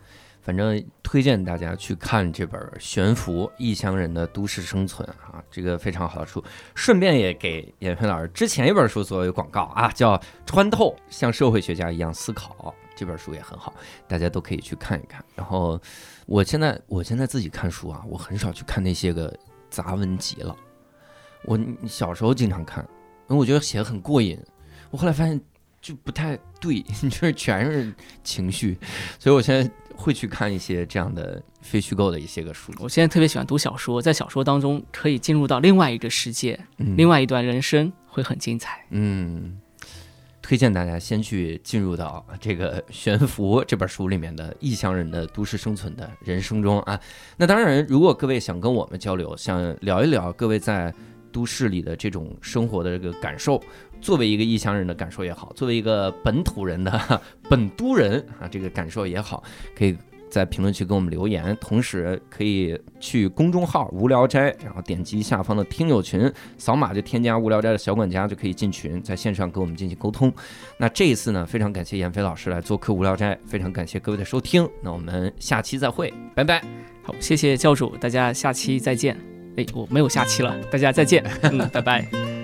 S1: 反正推荐大家去看这本《悬浮异乡人的都市生存》啊，这个非常好的书。顺便也给闫飞老师之前一本书作为广告啊，叫《穿透：像社会学家一样思考》，这本书也很好，大家都可以去看一看。然后我现在我现在自己看书啊，我很少去看那些个杂文集了。我小时候经常看，因为我觉得写的很过瘾。我后来发现就不太对，就是全是情绪，所以我现在会去看一些这样的非虚构的一些个书籍。
S5: 我现在特别喜欢读小说，在小说当中可以进入到另外一个世界，
S1: 嗯
S5: 另外一段人生会很精彩。
S1: 嗯，推荐大家先去进入到这个《悬浮》这本书里面的异乡人的都市生存的人生中啊。那当然，如果各位想跟我们交流，想聊一聊各位在都市里的这种生活的这个感受，作为一个异乡人的感受也好，作为一个本土人的本都人啊这个感受也好，可以。在评论区给我们留言，同时可以去公众号“无聊斋”，然后点击下方的听友群，扫码就添加无聊斋的小管家就可以进群，在线上跟我们进行沟通。那这一次呢，非常感谢闫飞老师来做客无聊斋，非常感谢各位的收听。那我们下期再会，拜拜。
S5: 好，谢谢教主，大家下期再见。哎，我没有下期了，大家再见，嗯，拜拜。